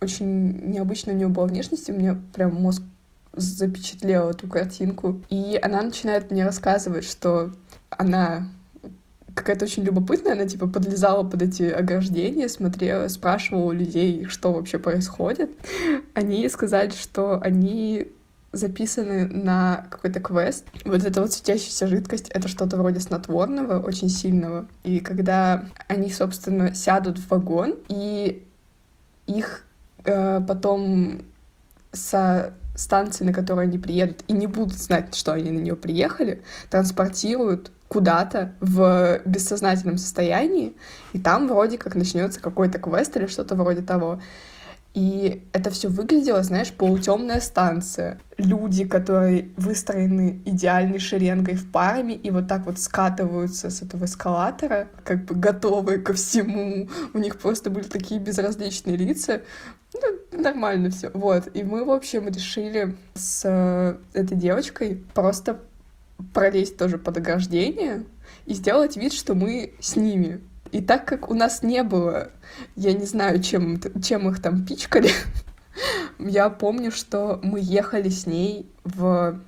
очень необычная у нее была внешность, и мне прям мозг запечатлел эту картинку. И она начинает мне рассказывать, что она какая-то очень любопытная, она типа подлезала под эти ограждения, смотрела, спрашивала у людей, что вообще происходит. Они сказали, что они записаны на какой-то квест. Вот эта вот светящаяся жидкость — это что-то вроде снотворного, очень сильного. И когда они, собственно, сядут в вагон, и их э, потом со станции, на которую они приедут, и не будут знать, что они на нее приехали, транспортируют куда-то в бессознательном состоянии, и там вроде как начнется какой-то квест или что-то вроде того. И это все выглядело, знаешь, полутемная станция. Люди, которые выстроены идеальной шеренгой в парами и вот так вот скатываются с этого эскалатора, как бы готовые ко всему. У них просто были такие безразличные лица. Ну, нормально все. Вот. И мы, в общем, решили с э, этой девочкой просто пролезть тоже под ограждение и сделать вид, что мы с ними. И так как у нас не было, я не знаю, чем, чем их там пичкали, (laughs) я помню, что мы ехали с ней в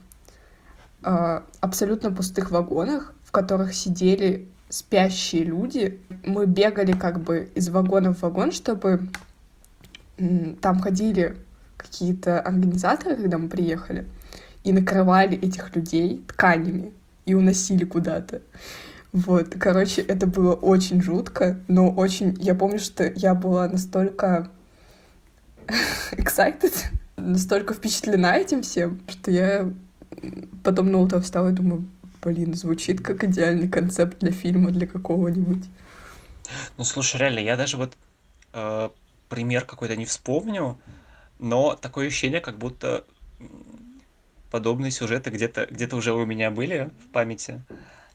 э, абсолютно пустых вагонах, в которых сидели спящие люди. Мы бегали как бы из вагона в вагон, чтобы там ходили какие-то организаторы, когда мы приехали, и накрывали этих людей тканями и уносили куда-то. Вот, короче, это было очень жутко, но очень... Я помню, что я была настолько (laughs) excited, настолько впечатлена этим всем, что я потом на утро встала и думаю, блин, звучит как идеальный концепт для фильма, для какого-нибудь. Ну, слушай, реально, я даже вот э, пример какой-то не вспомню, но такое ощущение, как будто подобные сюжеты где-то где уже у меня были в памяти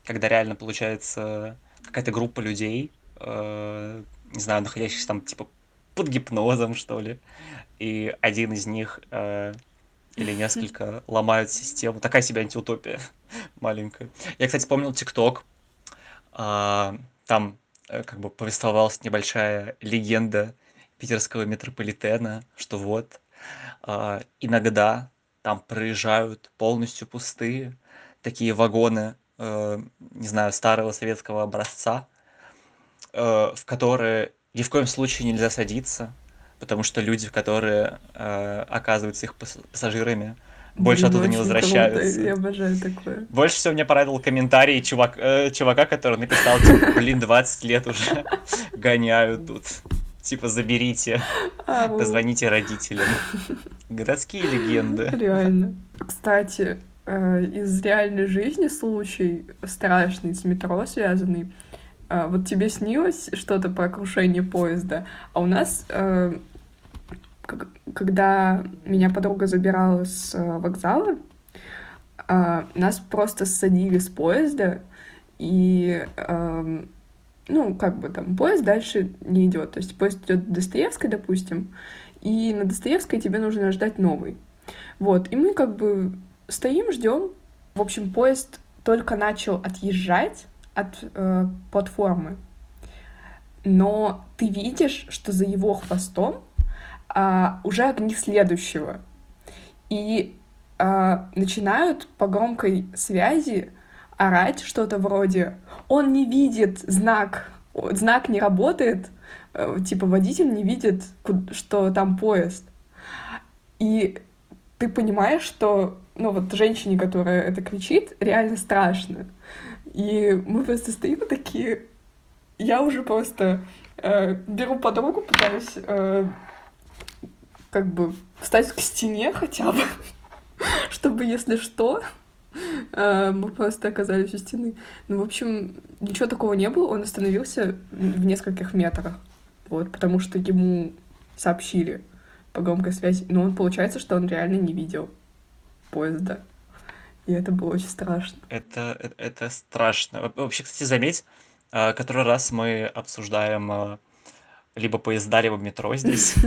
когда реально получается какая-то группа людей, э, не знаю, находящихся там типа под гипнозом, что ли, и один из них э, или (laughs) несколько ломают систему. Такая себе антиутопия (laughs) маленькая. Я, кстати, вспомнил ТикТок. Э, там э, как бы повествовалась небольшая легенда питерского метрополитена, что вот э, иногда там проезжают полностью пустые такие вагоны э, не знаю, старого советского образца, э, в которые ни в коем случае нельзя садиться, потому что люди, которые э, оказываются их пассажирами, больше Блин, оттуда не возвращаются. Я обожаю такое. Больше всего мне порадовал комментарий чувак, э, чувака, который написал, типа, блин, 20 лет уже (laughs) гоняют тут. Типа, заберите, (laughs) а, позвоните родителям. (laughs) Городские легенды. Реально. Кстати, Э, из реальной жизни случай страшный с метро связанный. Э, вот тебе снилось что-то про крушение поезда, а у нас, э, когда меня подруга забирала с вокзала, нас просто ссадили с поезда, и эм, ну, как бы там, поезд дальше не идет. То есть поезд идет до Достоевской, допустим, и на Достоевской тебе нужно ждать новый. Вот, и мы как бы Стоим, ждем. В общем, поезд только начал отъезжать от э, платформы, но ты видишь, что за его хвостом а, уже огни следующего. И а, начинают по громкой связи орать что-то вроде «Он не видит знак, знак не работает», э, типа водитель не видит, что там поезд. И ты понимаешь, что ну вот женщине, которая это кричит, реально страшно. И мы просто стоим такие, я уже просто э, беру подругу, пытаюсь э, как бы встать к стене хотя бы, (laughs) чтобы, если что, (laughs) мы просто оказались у стены. Ну, в общем, ничего такого не было, он остановился в нескольких метрах, вот, потому что ему сообщили по громкой связи, но он, получается, что он реально не видел поезда. И это было очень страшно. Это, это, это страшно. Вообще, кстати, заметь, а, который раз мы обсуждаем а, либо поезда, либо метро здесь. (laughs)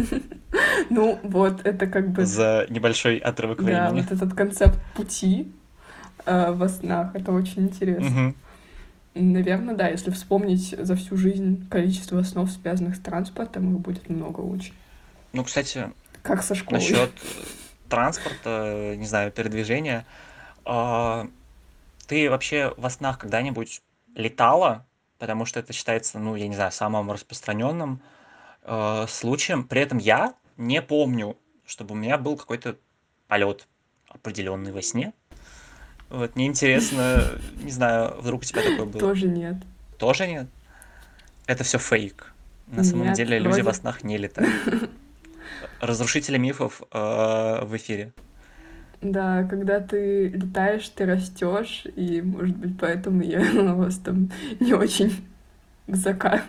Ну, вот, это как бы... За небольшой отрывок времени. Да, вот этот концепт пути а, во снах, это очень интересно. Наверное, да, если вспомнить за всю жизнь количество снов, связанных с транспортом, их будет много очень. Ну, кстати, как со школой. Насчет транспорта, не знаю, передвижения. А, ты вообще во снах когда-нибудь летала потому что это считается, ну, я не знаю, самым распространенным э, случаем. При этом я не помню, чтобы у меня был какой-то полет определенный во сне. Вот, мне интересно, не знаю, вдруг у тебя такое было? Тоже нет. Тоже нет? Это все фейк. На самом Нет, деле люди вроде- во снах не летают. (laughs) Разрушители мифов э, в эфире. Да, когда ты летаешь, ты растешь, и, может быть, поэтому я (laughs) ростом не очень высока.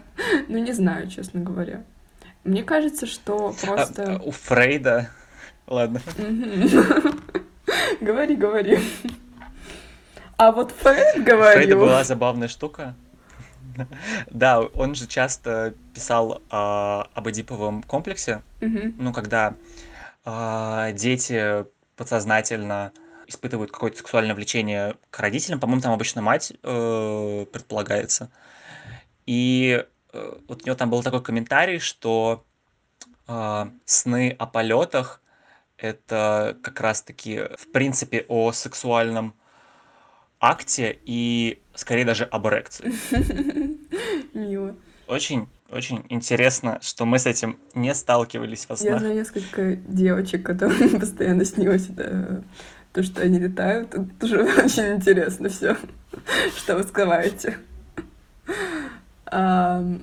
Ну, не знаю, честно говоря. Мне кажется, что А, просто... у Фрейда... Ладно. (laughs) Говори, говори. А вот Фрейд У Фрейда говорил... была забавная штука. (laughs) Да, он же часто писал а, об Эдиповом комплексе, Мгм. ну, когда а, дети подсознательно испытывают какое-то сексуальное влечение к родителям, по-моему, там обычно мать э, предполагается. И э, вот у него там был такой комментарий, что а, сны о полетах это как раз-таки, в принципе, о сексуальном акте и скорее даже об эрекции. (laughs) Мило. Очень, очень интересно, что мы с этим не сталкивались во Я снах. знаю несколько девочек, которым (laughs) постоянно снилось это, то, что они летают. Это тоже (laughs) очень интересно все, что вы скрываете. Ам,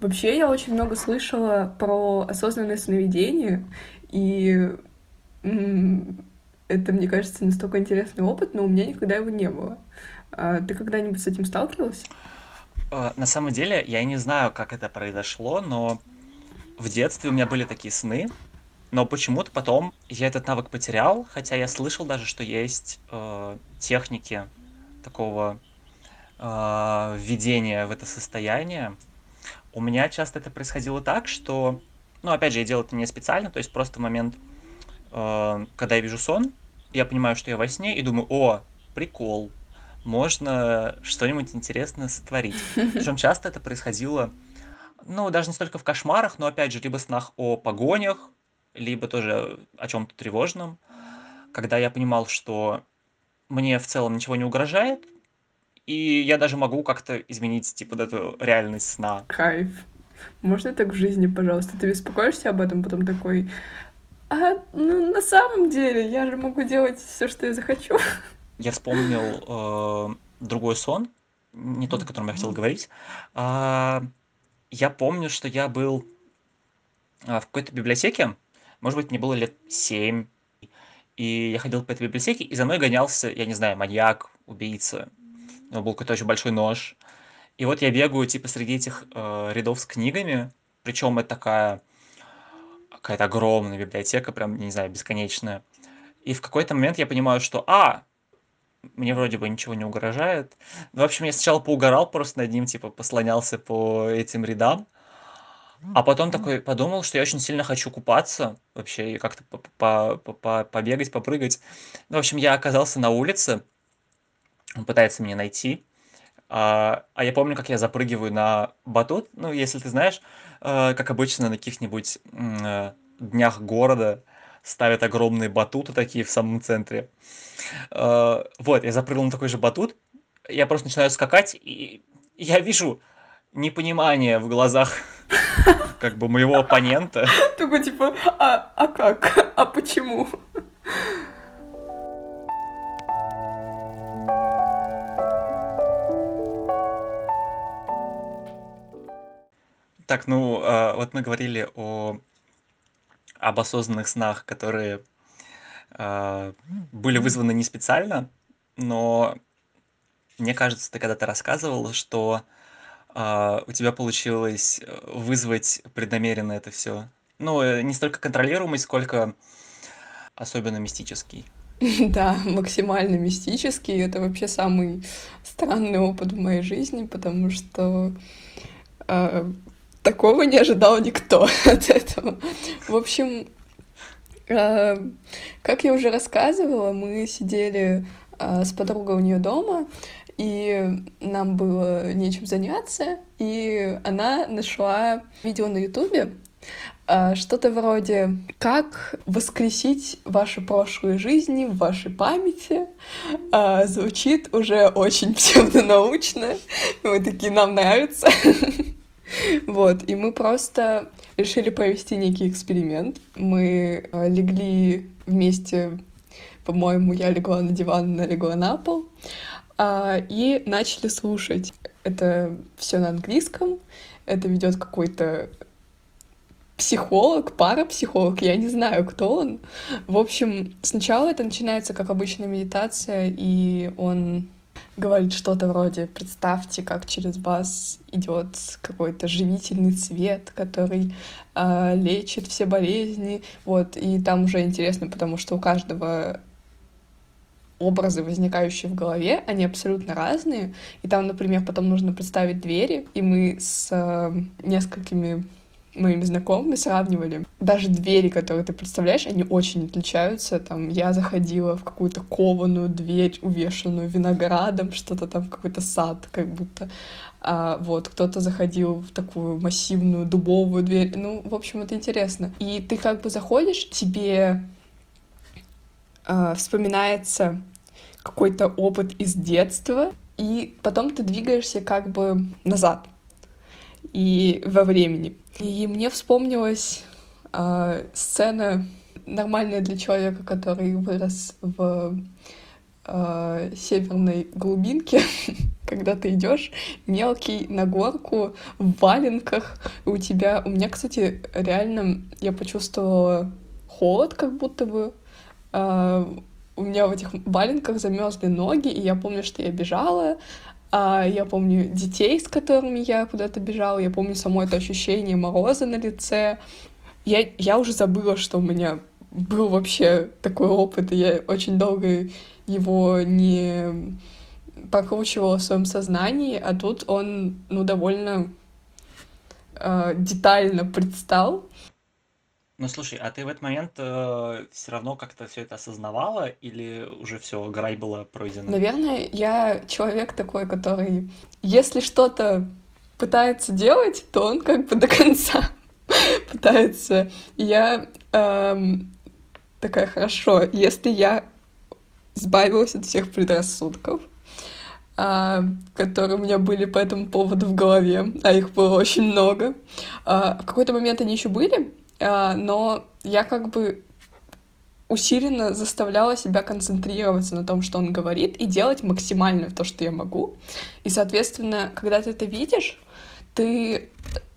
Вообще, я очень много слышала про осознанное сновидение, и это, мне кажется, настолько интересный опыт, но у меня никогда его не было. А Ты когда-нибудь с этим сталкивалась? Э, На самом деле, я не знаю, как это произошло, но в детстве у меня были такие сны, но почему-то потом я этот навык потерял, хотя я слышал даже, что есть э, техники такого э, введения в это состояние. У меня часто это происходило так, что, ну, опять же, я делал это не специально, то есть просто в момент, э, когда я вижу сон, я понимаю, что я во сне, и думаю, о, прикол, можно что-нибудь интересное сотворить. (laughs) Причем часто это происходило, ну, даже не столько в кошмарах, но, опять же, либо снах о погонях, либо тоже о чем-то тревожном, когда я понимал, что мне в целом ничего не угрожает, и я даже могу как-то изменить, типа, вот эту реальность сна. Кайф. Можно так в жизни, пожалуйста? Ты беспокоишься об этом, потом такой... А, ну, на самом деле, я же могу делать все, что я захочу. Я вспомнил э, другой сон, не тот, о котором я хотел говорить. А, я помню, что я был а, в какой-то библиотеке, может быть, мне было лет семь, и я ходил по этой библиотеке, и за мной гонялся, я не знаю, маньяк, убийца. У него был какой-то очень большой нож. И вот я бегаю, типа, среди этих э, рядов с книгами, причем это такая какая-то огромная библиотека, прям, не знаю, бесконечная. И в какой-то момент я понимаю, что, а, мне вроде бы ничего не угрожает. Ну, в общем, я сначала поугарал просто над ним, типа, послонялся по этим рядам. А потом такой подумал, что я очень сильно хочу купаться вообще и как-то по- по- по- побегать, попрыгать. Ну, в общем, я оказался на улице, он пытается меня найти. А, а я помню, как я запрыгиваю на батут. Ну, если ты знаешь, э, как обычно на каких-нибудь э, днях города ставят огромные батуты такие в самом центре. Э, Вот, я запрыгнул на такой же батут, я просто начинаю скакать, и я вижу непонимание в глазах (laughs) как бы моего оппонента. Такой, типа, а, а как? А почему? Так, ну, а, вот мы говорили о об осознанных снах, которые а, были вызваны не специально, но мне кажется, ты когда-то рассказывал, что а, у тебя получилось э, вызвать преднамеренно это все. Ну, э, не столько контролируемый, сколько особенно мистический. (laughs) Да, максимально мистический. Это вообще самый странный опыт в моей жизни, потому что э, такого не ожидал никто (laughs) от этого. В общем, э, как я уже рассказывала, мы сидели э, с подругой у нее дома, и нам было нечем заняться, и она нашла видео на Ютубе А, что-то вроде «Как воскресить ваши прошлые жизни в вашей памяти?» а, Звучит уже очень (laughs) псевдонаучно. Мы такие, нам нравится. (laughs) (laughs) Вот, и мы просто решили провести некий эксперимент. Мы а, легли вместе, по-моему, я легла на диван, она легла на пол, и начали слушать. Это все на английском, это ведет какой-то психолог, парапсихолог, я не знаю, кто он. В общем, сначала это начинается как обычная медитация, и он говорит что-то вроде «Представьте, как через вас идет какой-то живительный цвет, который э, лечит все болезни». Вот, и там уже интересно, потому что у каждого образы, возникающие в голове, они абсолютно разные. И там, например, потом нужно представить двери, и мы с э, несколькими моими знакомыми сравнивали. Даже двери, которые ты представляешь, они очень отличаются. Там я заходила в какую-то кованую дверь, увешанную виноградом, что-то там, какой-то сад, как будто. А, вот, кто-то заходил в такую массивную дубовую дверь. Ну, в общем, это интересно. И ты как бы заходишь, тебе э, вспоминается какой-то опыт из детства, и потом ты двигаешься как бы назад и во времени. И мне вспомнилась э, сцена нормальная для человека, который вырос в э, северной глубинке, (laughs) когда ты идешь мелкий на горку в валенках, у тебя, у меня, кстати, реально я почувствовала холод, как будто бы э, у меня в этих валенках замерзли ноги, и я помню, что я бежала, я помню детей, с которыми я куда-то бежала, я помню само это ощущение мороза на лице. Я, я уже забыла, что у меня был вообще такой опыт, и я очень долго его не прокручивала в своем сознании, а тут он, ну, довольно э, детально предстал. Ну слушай, а ты в этот момент э, все равно как-то все это осознавала или уже все, грай была пройдена? Наверное, я человек такой, который, если что-то пытается делать, то он как бы до конца (laughs) пытается. Я эм, такая, хорошо, если я избавилась от всех предрассудков, э, которые у меня были по этому поводу в голове, а их было очень много. Э, в какой-то момент они еще были, а, но я как бы усиленно заставляла себя концентрироваться на том, что он говорит, и делать максимально то, что я могу. И, соответственно, когда ты это видишь, ты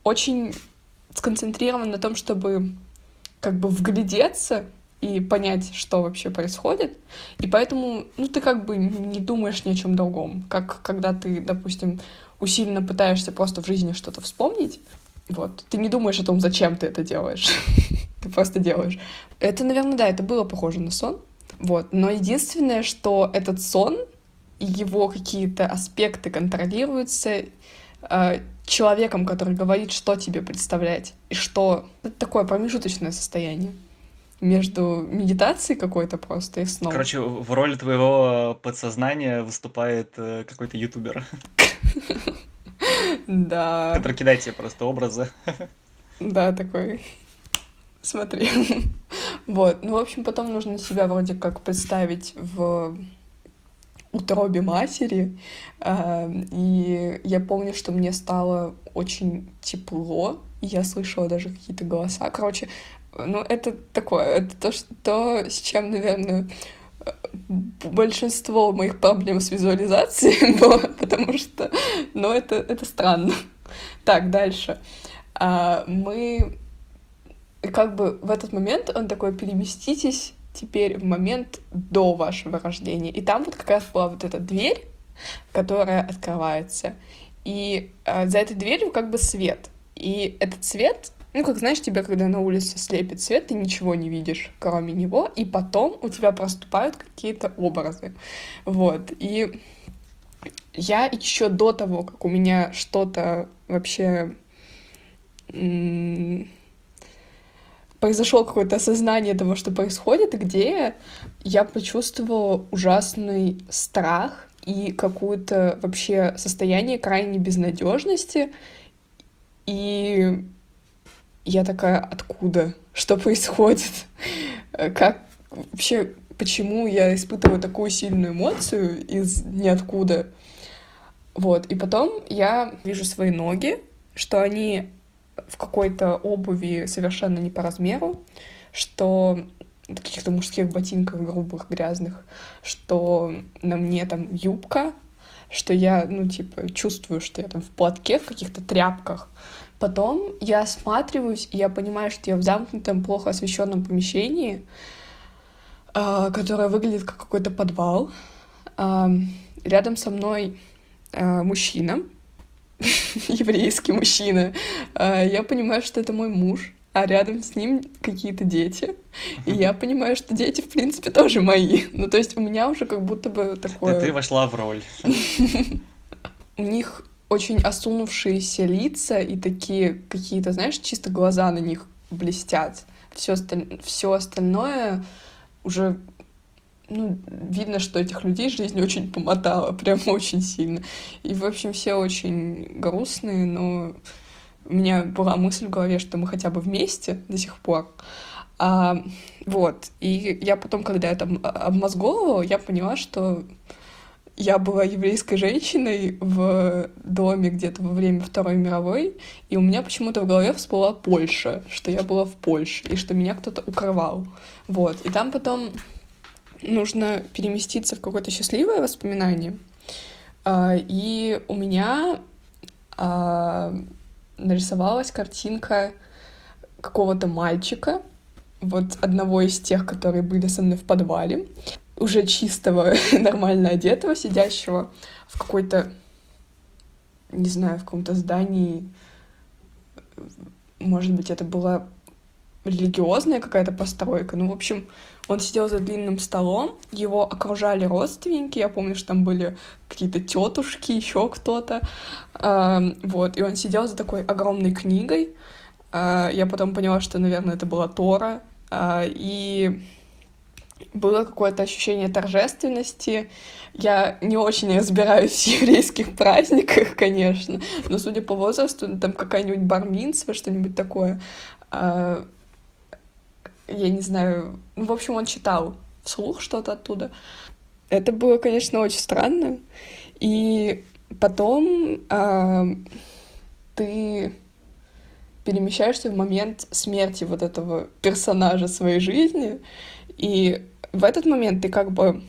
очень сконцентрирован на том, чтобы как бы вглядеться и понять, что вообще происходит. И поэтому, ну, ты как бы не думаешь ни о чем другом. Как когда ты, допустим, усиленно пытаешься просто в жизни что-то вспомнить, вот. Ты не думаешь о том, зачем ты это делаешь. (laughs) ты просто делаешь. Это, наверное, да, это было похоже на сон. Вот. Но единственное, что этот сон и его какие-то аспекты контролируются э, человеком, который говорит, что тебе представлять и что. Это такое промежуточное состояние между медитацией какой-то просто и сном. Короче, в роли твоего подсознания выступает э, какой-то ютубер. (laughs) Да. Который кидает тебе просто образы. Да, такой. Смотри. Вот. Ну, в общем, потом нужно себя вроде как представить в утробе матери. А, и я помню, что мне стало очень тепло. Я слышала даже какие-то голоса. Короче, ну, это такое, это то, что, то, с чем, наверное, большинство моих проблем с визуализацией (laughs) было, потому что, ну, это, это странно. Так, дальше. А, мы как бы в этот момент он такой, переместитесь теперь в момент до вашего рождения. И там вот как раз была вот эта дверь, которая открывается. И а, за этой дверью как бы свет. И этот свет ну, как знаешь, тебя, когда на улице слепит свет, ты ничего не видишь, кроме него, и потом у тебя проступают какие-то образы. Вот. И я еще до того, как у меня что-то вообще произошло какое-то осознание того, что происходит, где я почувствовала ужасный страх и какое-то вообще состояние крайней безнадежности. И я такая, откуда? Что происходит? Как вообще, почему я испытываю такую сильную эмоцию из ниоткуда? Вот, и потом я вижу свои ноги, что они в какой-то обуви совершенно не по размеру, что каких-то мужских ботинках грубых, грязных, что на мне там юбка, что я, ну, типа, чувствую, что я там в платке, в каких-то тряпках. Потом я осматриваюсь, и я понимаю, что я в замкнутом, плохо освещенном помещении, э, которое выглядит как какой-то подвал. Э, рядом со мной э, мужчина, (laughs) еврейский мужчина. Я понимаю, что это мой муж а рядом с ним какие-то дети. И я понимаю, что дети, в принципе, тоже мои. Ну, то есть у меня уже как будто бы такое... Да ты вошла в роль. (laughs) У них очень осунувшиеся лица и такие какие-то, знаешь, чисто глаза на них блестят. Все, осталь... Все остальное уже ну, видно, что этих людей жизнь очень помотала, (laughs) прям очень сильно. И, в общем, все очень грустные, но у меня была мысль в голове, что мы хотя бы вместе до сих пор. А, вот. И я потом, когда я там обмозговывала, я поняла, что я была еврейской женщиной в доме где-то во время Второй мировой, и у меня почему-то в голове всплыла Польша, что я была в Польше, и что меня кто-то укрывал. Вот. И там потом нужно переместиться в какое-то счастливое воспоминание. А, и у меня а, нарисовалась картинка какого-то мальчика, вот одного из тех, которые были со мной в подвале, уже чистого, (laughs) нормально одетого, сидящего в какой-то, не знаю, в каком-то здании, может быть, это была религиозная какая-то постройка. Ну, в общем, он сидел за длинным столом, его окружали родственники, я помню, что там были какие-то тетушки, еще кто-то. Вот, и он сидел за такой огромной книгой. А, я потом поняла, что, наверное, это была Тора. А, и было какое-то ощущение торжественности. Я не очень разбираюсь в еврейских (laughs) праздниках, конечно, но судя по возрасту, там какая-нибудь барминство, что-нибудь такое. А, я не знаю, ну, в общем, он читал вслух что-то оттуда. Это было, конечно, очень странно. И потом э, ты перемещаешься в момент смерти вот этого персонажа своей жизни, и в этот момент ты как бы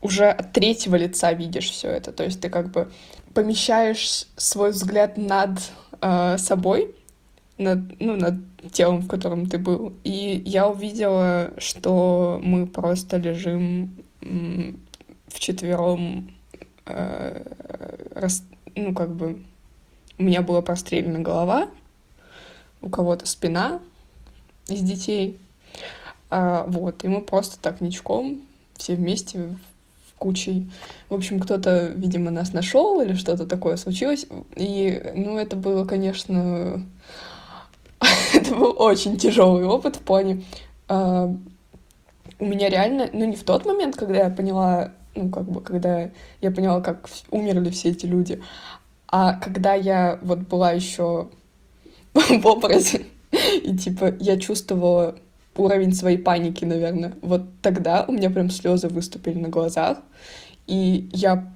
уже от третьего лица видишь все это, то есть ты как бы помещаешь свой взгляд над э, собой, над, ну, над телом, в котором ты был. И я увидела, что мы просто лежим вчетвером, э, рас, ну, как бы, у меня была прострелена голова, у кого-то спина из детей. А, вот, и мы просто так ничком, все вместе, кучей. В общем, кто-то, видимо, нас нашел или что-то такое случилось. И, ну, это было, конечно, (laughs) это был очень тяжелый опыт в плане... Э, у меня реально, ну не в тот момент, когда я поняла, ну как бы, когда я поняла, как умерли все эти люди, а когда я вот была еще (laughs) в образе, и типа я чувствовала уровень своей паники, наверное. Вот тогда у меня прям слезы выступили на глазах, и я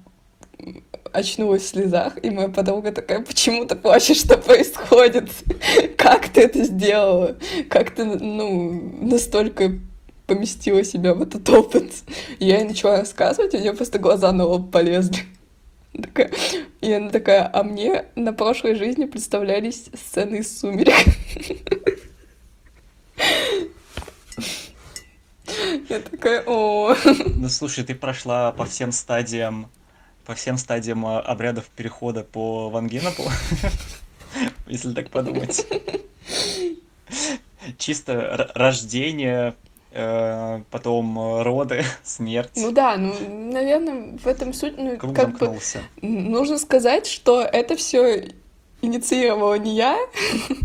очнулась в слезах, и моя подруга такая, почему ты плачешь, что происходит? (laughs) Как ты это сделала? Как ты, ну, настолько поместила себя в этот опыт? И я ей начала рассказывать, у нее просто глаза на лоб полезли. Такая, и она такая, а мне на прошлой жизни представлялись сцены из «Сумерек». (laughs) Я такая, о. Ну слушай, ты прошла по всем стадиям по всем стадиям а, обрядов перехода по Вангенопу, (laughs) если так подумать. Чисто рождение, э, потом роды, (laughs) смерть. Ну да, ну, наверное, в этом суть, ну, Круг как бы, нужно сказать, что это все инициировала не я,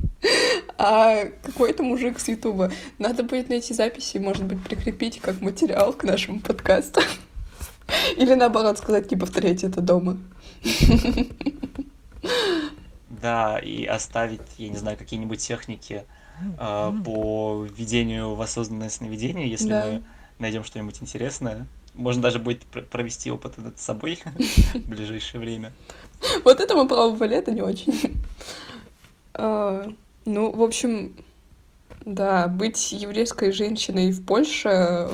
(laughs) а какой-то мужик с Ютуба. Надо будет найти записи, может быть, прикрепить как материал к нашему подкасту. (laughs) Или наоборот сказать, не повторяйте это дома. (laughs) Да, и оставить, я не знаю, какие-нибудь техники а, по введению в осознанное сновидение, если Да. мы найдем что-нибудь интересное. Можно даже будет пр- провести опыт над собой в ближайшее время. (laughs) Вот это мы пробовали, это не очень. А, Ну, в общем, да, быть еврейской женщиной в Польше э,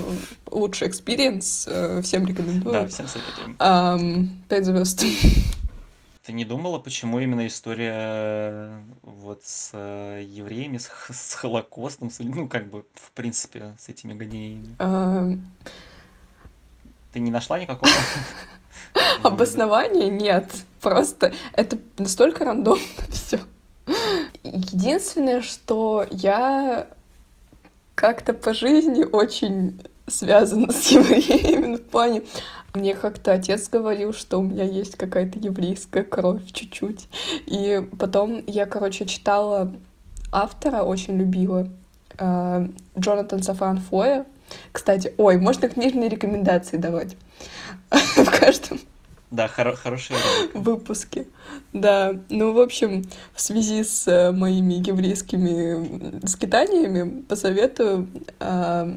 лучший experience, э, всем Да, рекомендую. всем советуем. Пять звезд. Ты не думала, почему именно история э, вот с евреями, с, с Холокостом, с- ну, как бы, в принципе, с этими гонениями? Ты не нашла никакого? (laughs) (laughs) Обоснования нет. Просто это настолько рандомно (laughs) все. Единственное, что я как-то по жизни очень связана с евреями, (laughs) в плане... Мне как-то отец говорил, что у меня есть какая-то еврейская кровь чуть-чуть. И потом я, короче, читала автора, очень любила, э, Джонатан Сафран Фойер. Кстати, ой, можно книжные рекомендации давать (laughs) в каждом Да, хоро- хороший ролик. выпуске. Да, ну, в общем, в связи с э, моими еврейскими скитаниями посоветую э,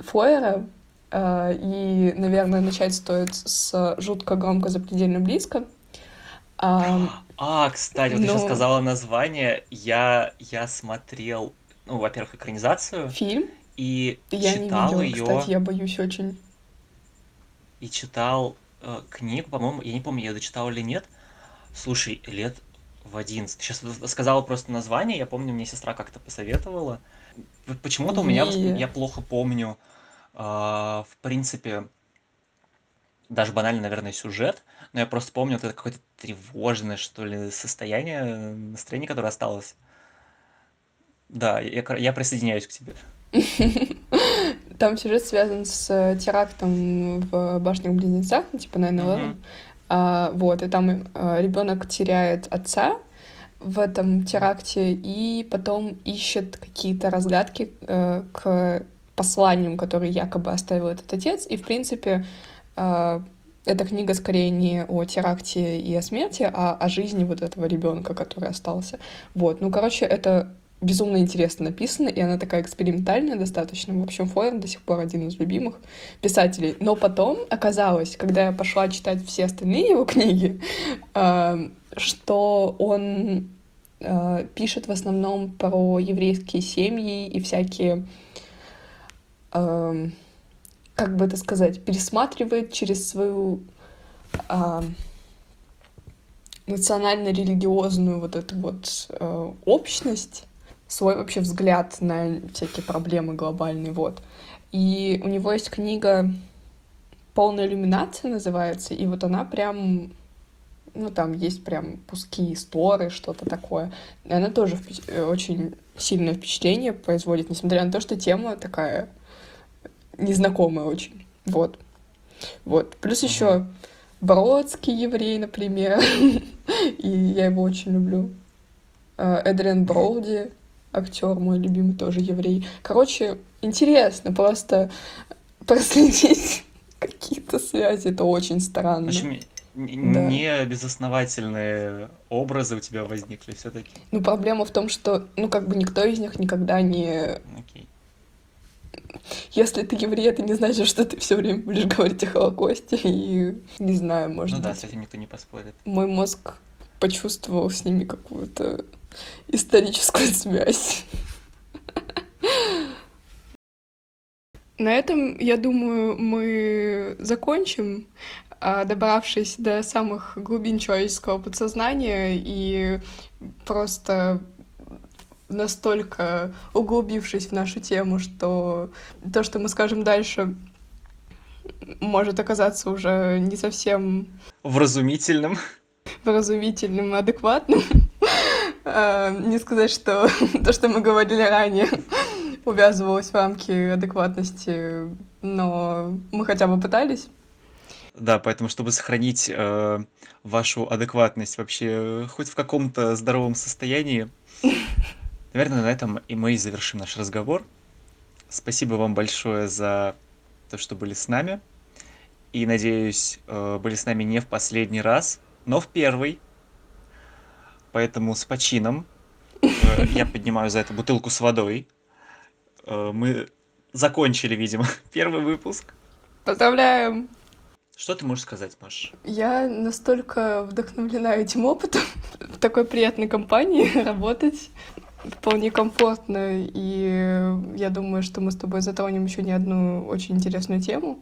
Фойера. э, и, наверное, начать стоит с «Жутко громко запредельно близко». А, А, кстати, вот ты сейчас ну, сказала название, я, я смотрел, ну, во-первых, экранизацию, фильм и я не читал видела, кстати, ее, я боюсь очень. И читал э, книгу, по-моему, я не помню, я дочитал или нет. Слушай, лет в 11. Сейчас сказала просто название, я помню, мне сестра как-то посоветовала. Почему-то у меня, восп- я плохо помню, а, в принципе, даже банально, наверное, сюжет, но я просто помню вот это какое-то тревожное, что ли, состояние, э, настроение, которое осталось. Да, я, я присоединяюсь к тебе. (laughs) там сюжет связан с э, терактом в башнях-близнецах, ну, типа 9/11. Мгм. А, вот, и там ребенок теряет отца в этом теракте и потом ищет какие-то разгадки э, к посланиям, которые якобы оставил этот отец. И, в принципе, э, эта книга скорее не о теракте и о смерти, а о жизни вот этого ребенка, который остался. Вот, ну, короче, это безумно интересно написано, и она такая экспериментальная достаточно. В общем, Фойер до сих пор один из любимых писателей. Но потом оказалось, когда я пошла читать все остальные его книги, (laughs) э, что он э, пишет в основном про еврейские семьи и всякие, э, как бы это сказать, пересматривает через свою э, национально-религиозную вот эту вот э, общность, свой вообще взгляд на всякие проблемы глобальные, вот. И у него есть книга «Полная иллюминация» называется, и вот она прям, ну, там есть прям куски истории, что-то такое. И она тоже э, очень сильное впечатление производит, несмотря на то, что тема такая незнакомая очень. Вот. Вот. Плюс еще Бродский еврей, например, (laughs) и я его очень люблю. Э, Эдриан Броуди, актер мой любимый, тоже еврей. Короче, интересно просто проследить (laughs) какие-то связи, это очень В странно. общем, н- Да. не безосновательные образы у тебя возникли все-таки. Ну, проблема в том, что, ну, как бы никто из них никогда не... Окей. Если ты еврей, это не значит, что ты все время будешь (laughs) говорить о Холокосте, и, не знаю, может Ну да, быть, с этим никто не поспорит. мой мозг почувствовал с ними какую-то историческую связь. На этом, я думаю, мы закончим, а, добравшись до самых глубин человеческого подсознания и просто настолько углубившись в нашу тему, что то, что мы скажем дальше, может оказаться уже не совсем Вразумительным. вразумительным и адекватным. А, Не сказать, что (laughs) то, что мы говорили ранее, увязывалось в рамки адекватности, но мы хотя бы пытались. Да, поэтому, чтобы сохранить э, вашу адекватность вообще э, хоть в каком-то здоровом состоянии, (laughs) наверное, на этом и мы и завершим наш разговор. Спасибо вам большое за то, что были с нами. И, надеюсь, э, были с нами не в последний раз, но в первый. Поэтому с почином э, (laughs) я поднимаю за это бутылку с водой. Э, мы закончили, видимо, (laughs) первый выпуск. Поздравляем! Что ты можешь сказать, Маш? Я настолько вдохновлена этим опытом, (laughs) в такой приятной компании работать вполне комфортно, и я думаю, что мы с тобой затронем еще не одну очень интересную тему.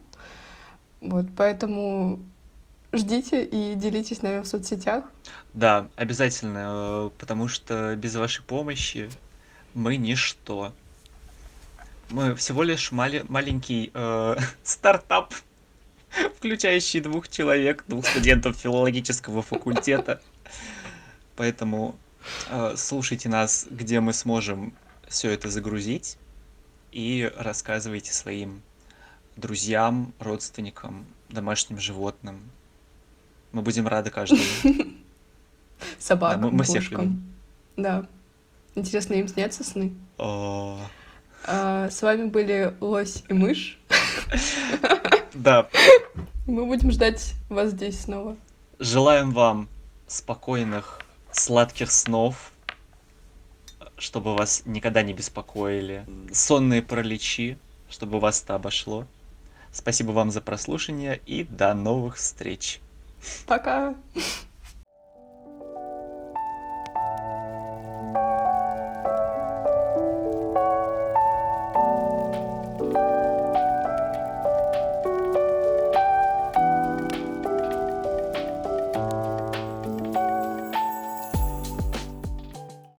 Вот, поэтому ждите и делитесь нами в соцсетях. Да, обязательно, э, потому что без вашей помощи мы ничто. Мы всего лишь мали- маленький э, (laughs) стартап, включающий двух человек, двух студентов филологического факультета. Поэтому э, слушайте нас, где мы сможем все это загрузить, и рассказывайте своим друзьям, родственникам, домашним животным. Мы будем рады каждому. (laughs) Собакам, мы- мы всех кошкам. Да. Интересно, им снятся сны? О, А, с вами были Лось и Мышь. (laughs) Да, Мы будем ждать вас здесь снова. желаем вам спокойных, сладких снов, чтобы вас никогда не беспокоили. Сонные пролечи, чтобы вас это обошло. Спасибо вам за прослушивание и до новых встреч. Пока!